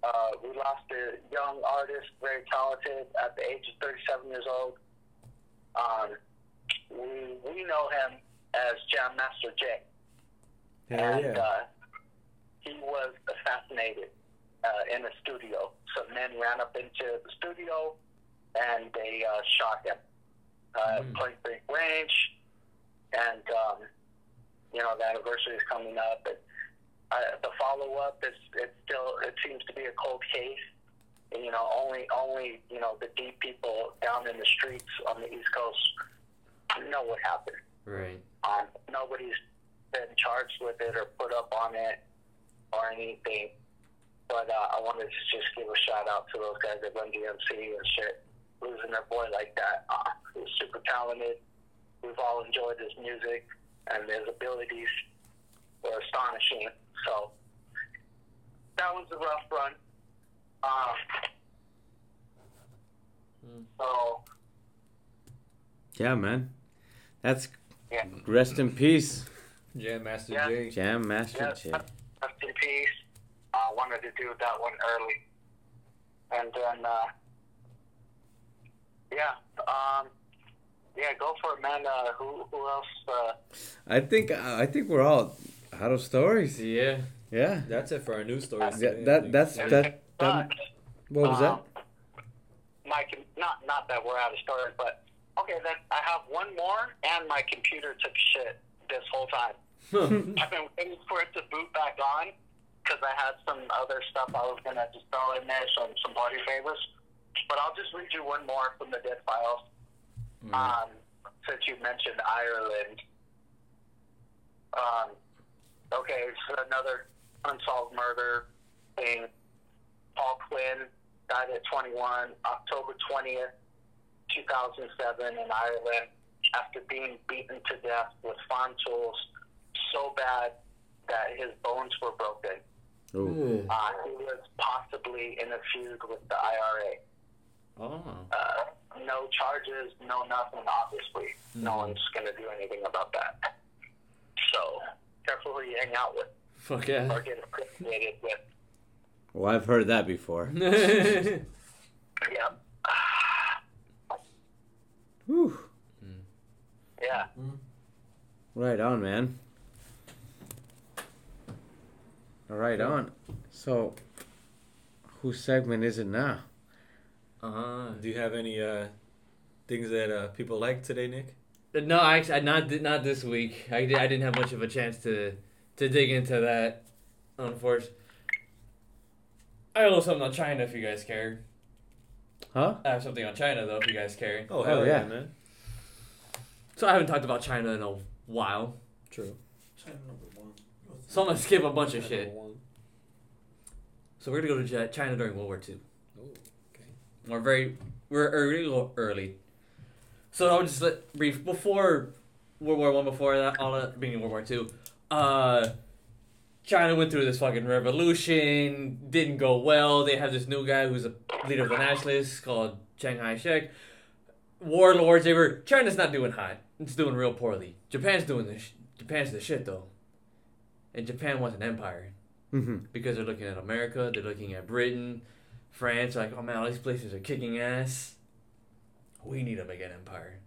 uh, we lost a young artist, very talented, at the age of 37 years old. Um, we, we know him as Jam Master Jay. Hell and yeah. uh, he was assassinated uh, in a studio. Some men ran up into the studio and they uh, shot him. Uh, Mm. Point blank range, and um, you know the anniversary is coming up. And uh, the follow up is it still it seems to be a cold case. And, you know, only only you know the deep people down in the streets on the East Coast know what happened. Right. Um, nobody's been charged with it or put up on it or anything. But uh, I wanted to just give a shout out to those guys at Run DMC and shit. Losing their boy like that. Uh, he was super talented. We've all enjoyed his music and his abilities were astonishing. So that was a rough run. Um, Mm. so Yeah, man. That's Yeah. rest in peace, Jam Master Yeah. Jay. Jam Master Yeah. Jay. rest in peace. I uh, wanted to do that one early. And then, uh, yeah, um, yeah, go for it, man. Uh, who, who else? Uh, I think I think we're all out of stories. Yeah. Yeah. That's it for our news stories. Yeah, today, that that's if that. that what was that? um, My, com- not, not that we're out of storage, but okay, then I have one more, and my computer took shit this whole time. I've been waiting for it to boot back on because I had some other stuff I was gonna just throw in there, some some party favors. But I'll just read you one more from the dead files. Um, since you mentioned Ireland. Um, okay, so another unsolved murder thing. Paul Quinn died at 21, October 20th, 2007 in Ireland after being beaten to death with farm tools so bad that his bones were broken. Uh, he was possibly in a feud with the IRA. Oh. Uh, no charges, no nothing, obviously. No mm-hmm. one's going to do anything about that. So, careful who you hang out with Fuck yeah. or get affiliated with. Well, I've heard that before. Mm. Yeah. Whew. Yeah. Right on, man. Right on. So, whose segment is it now? Uh-huh. Do you have any uh, things that uh, people like today, Nick? No, I actually, not not this week. I, di- I didn't have much of a chance to to dig into that. Unfortunately, I have something on China if you guys care. Huh? I have something on China though if you guys care. Oh, hell Oh, yeah. yeah. man. So I haven't talked about China in a while, True. China number one. so I'm gonna skip a bunch of Number shit. one. So we're gonna go to China during World War Two. We're very we're early, early. So I'll just let brief before World War One, before that, all beginning of World War Two. Uh, China went through this fucking revolution, didn't go well. They have this new guy who's a leader of the nationalists called Chiang Kai-shek. Warlords, they were China's not doing hot. It's doing real poorly. Japan's doing the sh- Japan's the shit though. And Japan wants an empire Mm-hmm. because they're looking at America, they're looking at Britain, France, like, oh man, all these places are kicking ass. We need to make an empire.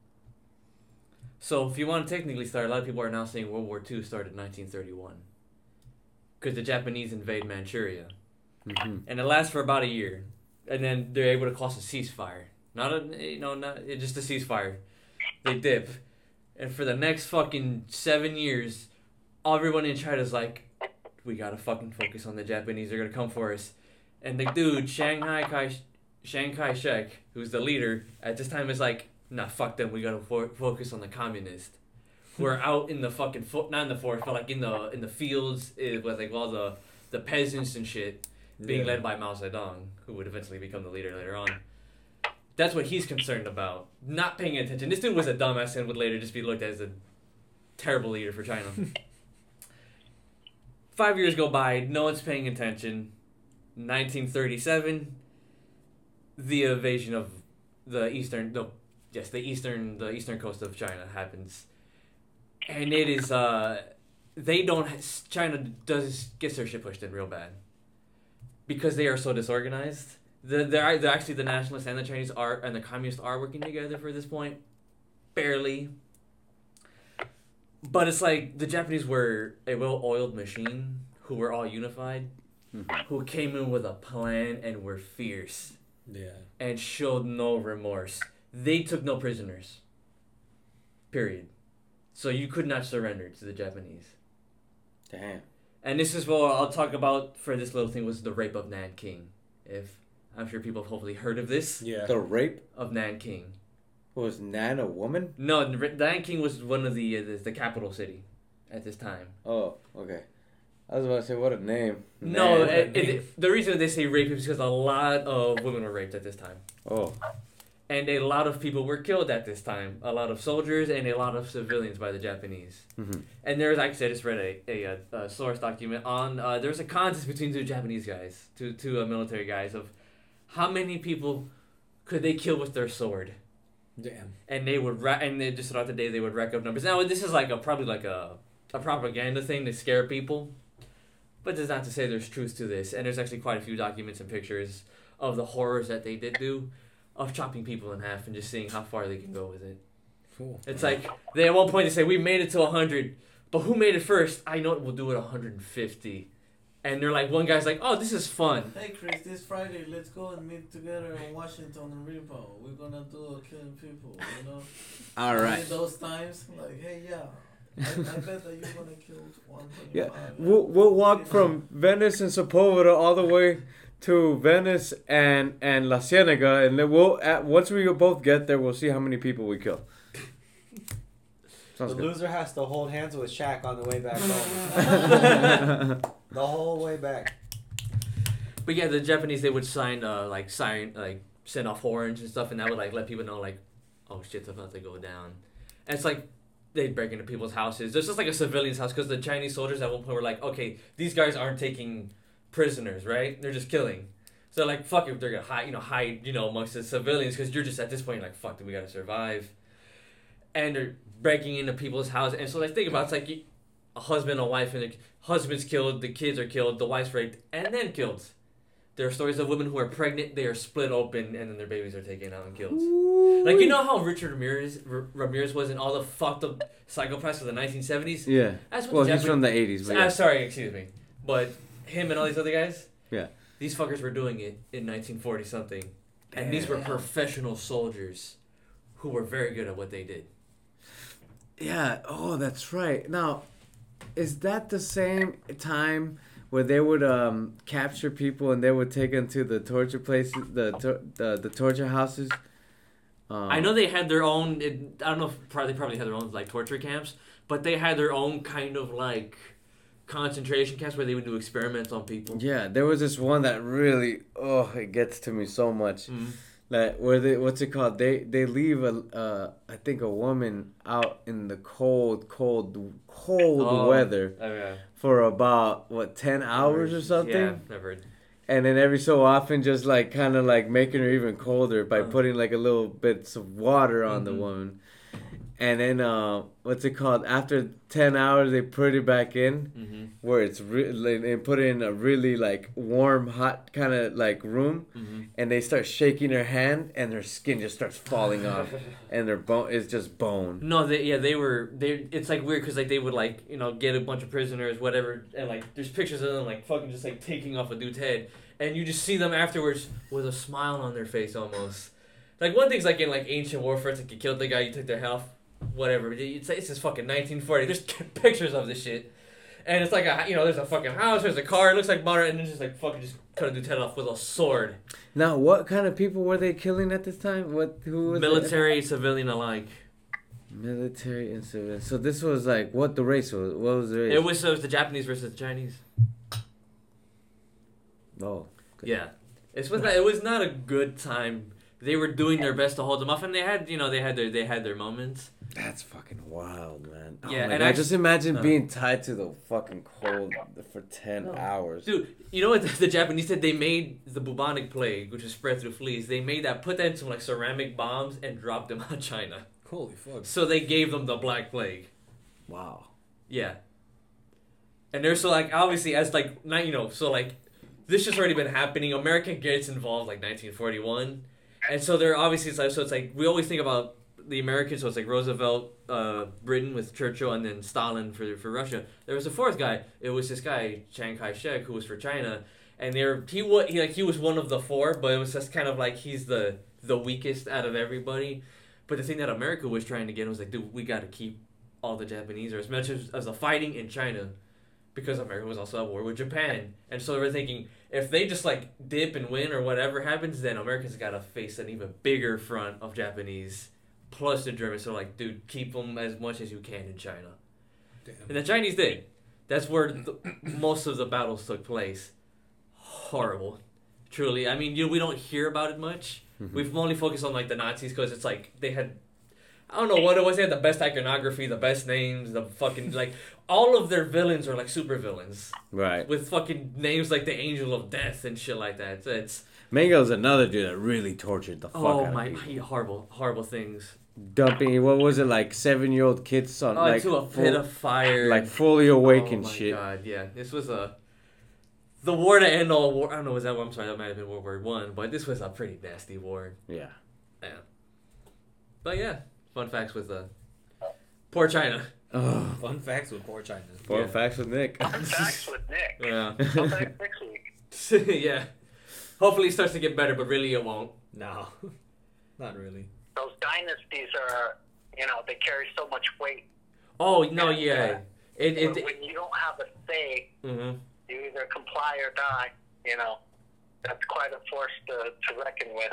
So, if you want to technically start, a lot of people are now saying World War II started in 1931. Because the Japanese invade Manchuria. Mm-hmm. And it lasts for about a year. And then they're able to cause a ceasefire. Not a, you know, not it's just a ceasefire. They dip. And for the next fucking seven years, everyone in China's like, we gotta fucking focus on the Japanese. They're gonna come for us. And the dude, Shanghai Kai, Chiang Kai-shek, who's the leader at this time, is like, nah, fuck them. We gotta fo- focus on the communists. We're out in the fucking fo- not in the forest, but like in the in the fields eh, with like all the the peasants and shit being Yeah. led by Mao Zedong, who would eventually become the leader later on. That's what he's concerned about. Not paying attention. This dude was a dumbass and would later just be looked at as a terrible leader for China. Five years go by, no one's paying attention. 1937, the invasion of the eastern, no, yes, the eastern, the eastern coast of China happens, and it is uh, they don't. China does gets their shit pushed in real bad because they are so disorganized. The, they're, they're actually the nationalists and the Chinese are and the communists are working together for this point, barely. But it's like the Japanese were a well-oiled machine who were all unified, Mhm. who came in with a plan and were fierce Yeah. and showed no remorse. They took no prisoners. Period. So you could not surrender to the Japanese. Damn. And this is what I'll talk about for this little thing was the rape of Nanking. If I'm sure people have hopefully heard of this Yeah. The rape of Nanking. was Nan a woman? No, N- Nanking was one of the uh, the, the capital city at this time. Oh, okay. I was about to say what a name. No, Nan. it, it, the reason they say rape is because a lot of women were raped at this time. oh, And a lot of people were killed at this time. A lot of soldiers and a lot of civilians by the Japanese. Mhm. And there's actually I just read a, a, a, source document on uh, there's a contest between two Japanese guys, two two uh, military guys of how many people could they kill with their sword. Damn. And they would ra- and they just throughout the day they would rack up numbers. Now this is like a probably like a a propaganda thing to scare people, but that's not to say there's truth to this. And there's actually quite a few documents and pictures of the horrors that they did do, of chopping people in half and just seeing how far they can go with it. Cool. It's like they at one point they say we made it to hundred, but who made it first? I know we'll do it 150, and they're like one guy's like, oh this is fun. Hey Chris, this Friday, let's go and meet together in Washington and Repo. We're gonna do a killing people, you know? all right. In those times, like, hey, yeah. I, I bet that you're gonna kill 125. Yeah, We'll, we'll walk from Venice and Sepulveda all the way to Venice and and La Cienega, and then we'll at, once we both get there, we'll see how many people we kill. Sounds the good. loser has to hold hands with Shaq on the way back home. the whole way back. But yeah, the Japanese they would sign uh like sign like send off horns and stuff, and that would like let people know like, oh shit's about to go down. And it's like they'd break into people's houses. There's just like a civilian's house because the Chinese soldiers at one point were like, okay, these guys aren't taking prisoners, right? They're just killing. So like, fuck if they're gonna hide, you know, hide, you know, amongst the civilians because you're just at this point like, fuck, we gotta survive. And they're breaking into people's houses, and so like think about it, it's like a husband, a wife, and the husband's killed, the kids are killed, the wife's raped, and then killed. There are stories of women who are pregnant, they are split open, and then their babies are taken out and killed. Like you know how Richard Ramirez R- Ramirez was in all the fucked up psychopaths of the 1970s. Yeah. That's what Well, he's Japanese- from the '80s, but I'm yeah. sorry, excuse me, but him and all these other guys. Yeah. These fuckers were doing it in 1940 something, and these were professional soldiers, who were very good at what they did. Yeah. Oh, that's right. Now, is that the same time where they would um capture people and they would take them to the torture places, the tor- the, the torture houses? Um, I know they had their own. It, I don't know if probably they probably had their own like torture camps, but they had their own kind of like concentration camps where they would do experiments on people. Yeah, there was this one that really, oh, it gets to me so much. Mhm. That where they, what's it called? They they leave a, uh, I think a woman out in the cold, cold, cold Oh. weather yeah. for about what ten hours or something. Yeah, never. and then every so often just like kind of like making her even colder by Uh. putting like a little bits of water on the Mhm. woman and then uh what's it called after 10 hours they put it back in Mm-hmm. where it's really they put it in a really like warm hot kind of like room Mm-hmm. and they start shaking her hand and their skin just starts falling off and their bone is just bone No, they yeah they were they. It's like weird because like they would like you know get a bunch of prisoners whatever and like there's pictures of them like fucking just like taking off a dude's head and you just see them afterwards with a smile on their face almost. Like one thing's like in like ancient warfare, it's like you killed the guy, you took their health, whatever. but It's it's just fucking 1940. There's pictures of this shit, and it's like a you know there's a fucking house, there's a car, it looks like modern, and then just like fucking just cut a dude's head off with a sword. now what kind of people were they killing at this time what who was it? Military, civilian alike. military and civilian so this was like what the race was what was the race It was, it was the Japanese versus the Chinese. oh Yeah, it was not, it was not a good time. They were doing their best to hold them off, and they had you know they had their they had their moments. That's fucking wild, man. Oh Yeah, and God, I- just imagine uh. being tied to the fucking cold for ten No. hours. Dude, you know what the, the Japanese said They made the bubonic plague, which is spread through fleas. They made that, put that into like ceramic bombs, and dropped them on China. Holy fuck. So they gave them the black plague. Wow. Yeah, and they're so like obviously as like not you know so like this has already been happening. America gets involved like 1941, and so they're obviously it's like so it's like we always think about the Americans. So it's like Roosevelt, uh, Britain with Churchill, and then Stalin for for Russia. There was a fourth guy. It was this guy Chiang Kai Shek who was for China, and they're he was he like he was one of the four, but it was just kind of like he's the the weakest out of everybody. But the thing that America was trying to get was like, dude, we got to keep all the Japanese or as much as, as the fighting in China, because America was also at war with Japan, and so they were thinking if they just like dip and win or whatever happens, then America's got to face an even bigger front of Japanese plus the Germans. So like, dude, keep them as much as you can in China, and the Chinese did. That's where the, most of the battles took place. Horrible, truly. I mean, you know, we don't hear about it much. Mm-hmm. We've only focused on like the Nazis because it's like they had. I don't know what it was. They had the best iconography, the best names, the fucking like all of their villains are like super villains Right. with fucking names like the Angel of Death and shit like that. It's Mango's another dude that really tortured the fuck oh out my of people. horrible horrible things. Dumping, what was it, like seven year old kids on, Oh, like, to a full- pit of fire. like fully awake oh and my shit. god, yeah. This was a the war to end all war. I don't know. Was that? One i'm sorry. That might have been World War One, but this was a pretty nasty war. Yeah. yeah But yeah, fun facts with uh, poor China. Oh, Fun facts with poor China. fun Yeah. facts with Nick. Fun facts with Nick. Yeah, Come back next week. yeah. Hopefully, it starts to get better, but really, it won't. No, not really. Those dynasties are, you know, they carry so much weight. Oh no, yeah. It when, it. when you don't have a say, mhm. you either comply or die. You know, that's quite a force to, to reckon with.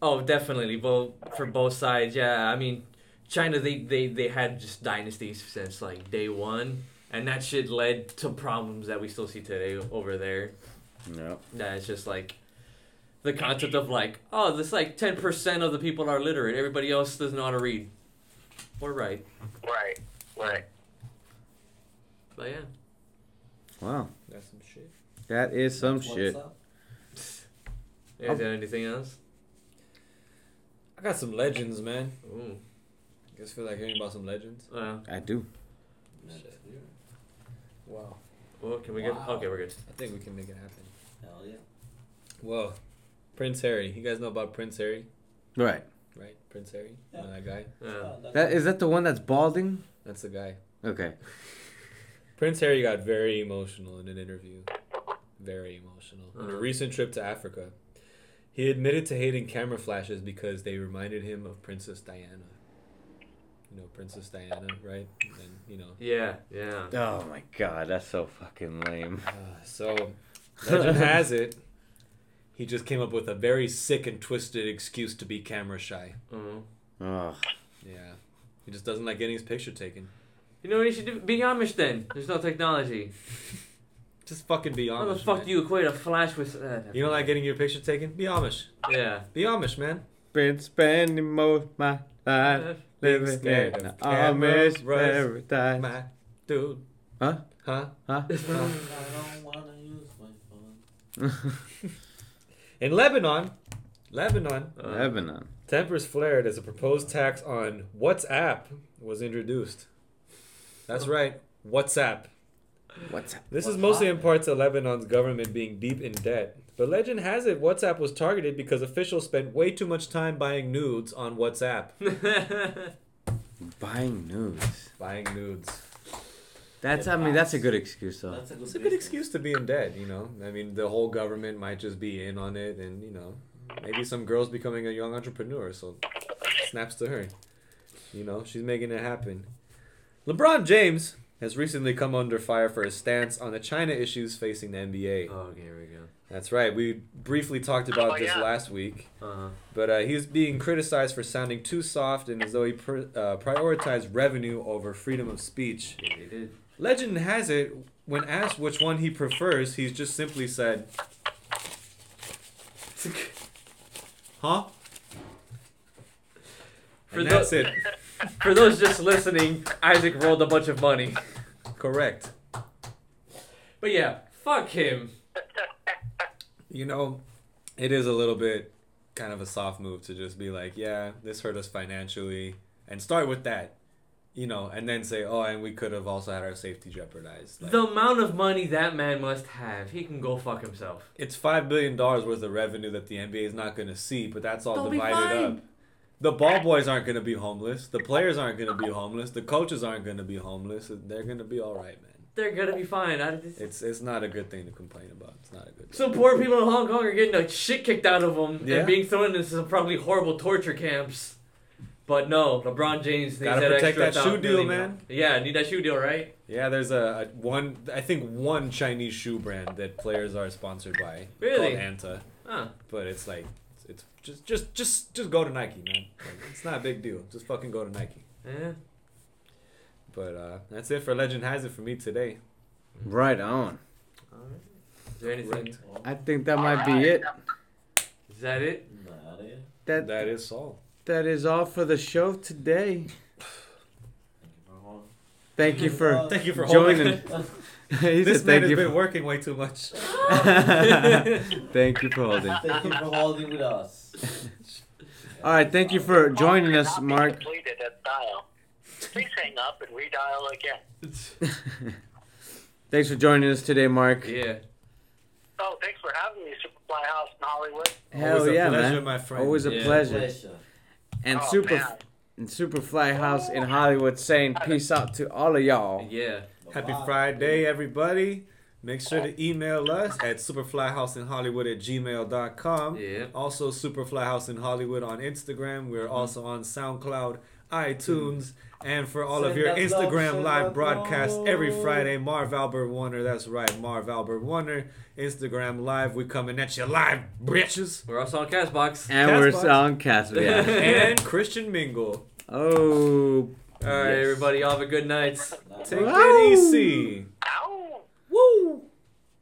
Oh, definitely. Both for both sides. Yeah, I mean, China they they they had just dynasties since like day one, and that shit led to problems that we still see today over there. no. That it's just like the concept of like, oh, this like ten percent of the people are literate. Everybody else doesn't know how to read or write. Right, right. But yeah, Wow. That's some shit. That is some What's shit. up? is there anything else? I got some legends, man. Ooh, You guys feel like hearing about some legends? uh, I do. Shit. Wow. well, can we get? Wow. Okay, we're good. I think we can make it happen. Hell yeah. Well, Prince Harry. You guys know about Prince Harry, Right. right? Prince Harry. Yeah. You know that guy. Yeah. Oh, that's that the one that's balding? That's the guy. Okay. Prince Harry got very emotional in an interview. Very emotional. On a Uh-huh. recent trip to Africa, he admitted to hating camera flashes because they reminded him of Princess Diana. You know Princess Diana, right? And you know. Yeah, yeah. Oh my god, that's so fucking lame. Uh, so, legend has it, he just came up with a very sick and twisted excuse to be camera shy. Uh-huh. Oh. Yeah. He just doesn't like getting his picture taken. You know what you should do? Be Amish then. There's no technology. Just fucking be Amish. How the fuck man. do you equate a flash with? Uh, You don't like getting your picture taken? Be Amish. Yeah. Be Amish, man. Been spending most my life living scared in of an Amish cameras, paradise. My dude. Huh? Huh? Huh? I don't wanna use my phone. In Lebanon, Lebanon, Uh, Lebanon. tempers flared as a proposed tax on WhatsApp was introduced. That's right, WhatsApp. WhatsApp. This is What's mostly in happening? part to Lebanon's government being deep in debt. But legend has it WhatsApp was targeted because officials spent way too much time buying nudes on WhatsApp. buying nudes. buying nudes. That's I mean that's a good excuse though. That's a good. It's a good excuse to be in debt, you know. I mean, the whole government might just be in on it, and you know, maybe some girl's becoming a young entrepreneur, so snaps to her. You know, she's making it happen. LeBron James has recently come under fire for his stance on the China issues facing the NBA. oh, okay, here we go. That's right. We briefly talked about Oh, this yeah. last week, Uh-huh. but uh, he's being criticized for sounding too soft and as though he pr- uh, prioritized revenue over freedom of speech. Yeah, they did. Legend has it, when asked which one he prefers, he's just simply said, "Huh?" For And that's it. For those just listening, Isaac rolled a bunch of money. Correct. But yeah, fuck him. You know, it is a little bit kind of a soft move to just be like, "Yeah, this hurt us financially," and start with that. You know, and then say, oh, and we could have also had our safety jeopardized. Like, The amount of money that man must have, he can go fuck himself. it's five billion dollars worth of revenue that the NBA is not going to see, but that's all They'll divided up. The ball boys aren't going to be homeless. The players aren't going to be homeless. The coaches aren't going to be homeless. They're going to be all right, man. They're gonna be fine. I, it's, It's it's not a good thing to complain about. It's not a good. some poor people in Hong Kong are getting the shit kicked out of them Yeah. and being thrown into some probably horrible torture camps. But no, LeBron James needs Gotta that protect extra that shoe thou- deal, million man. Yeah, need that shoe deal, right? Yeah, there's a, a one. I think one Chinese shoe brand that players are sponsored by. Really? Called Anta, Huh. but it's like it's, it's just just just just go to Nike, man. Like, it's not a big deal. Just fucking go to Nike. Yeah. But uh, that's it for Legend Has It for me today. Right on. Is there anything? I think that might be it. Is that it? Nah, yeah. That That is all. That is all for the show today. Thank you for holding. Thank you for Thank you for joining. he this said man thank has you. been For, working way too much. thank you for holding. Thank you for holding with us. All right, thank you for joining us, Mark. Completed at dial. Please hang up and redial again. Thanks for joining us today, Mark. Yeah. Oh, thanks for having me, Superfly House in Hollywood. Hell Always a yeah, pleasure, man. my friend. Always a Yeah. pleasure. Pleasure. And oh, super man. and Superfly House in Hollywood saying peace out to all of y'all. Yeah. Happy Friday, everybody. Make sure to email us at superflyhouseinhollywood at gmail.com. Yeah. Also, Superflyhouse in Hollywood on Instagram. We're also on SoundCloud, iTunes, and for all of your that love, Instagram live that broadcasts every. Friday, Marv Albert Warner. That's right, Marv Albert Warner. Instagram live. We coming at you live, bitches. We're also on Castbox. And we're Castbox. on Castle. Yeah. and Christian Mingle. oh. All right, Yes. everybody. Y'all have a good night. Take Wow. it easy.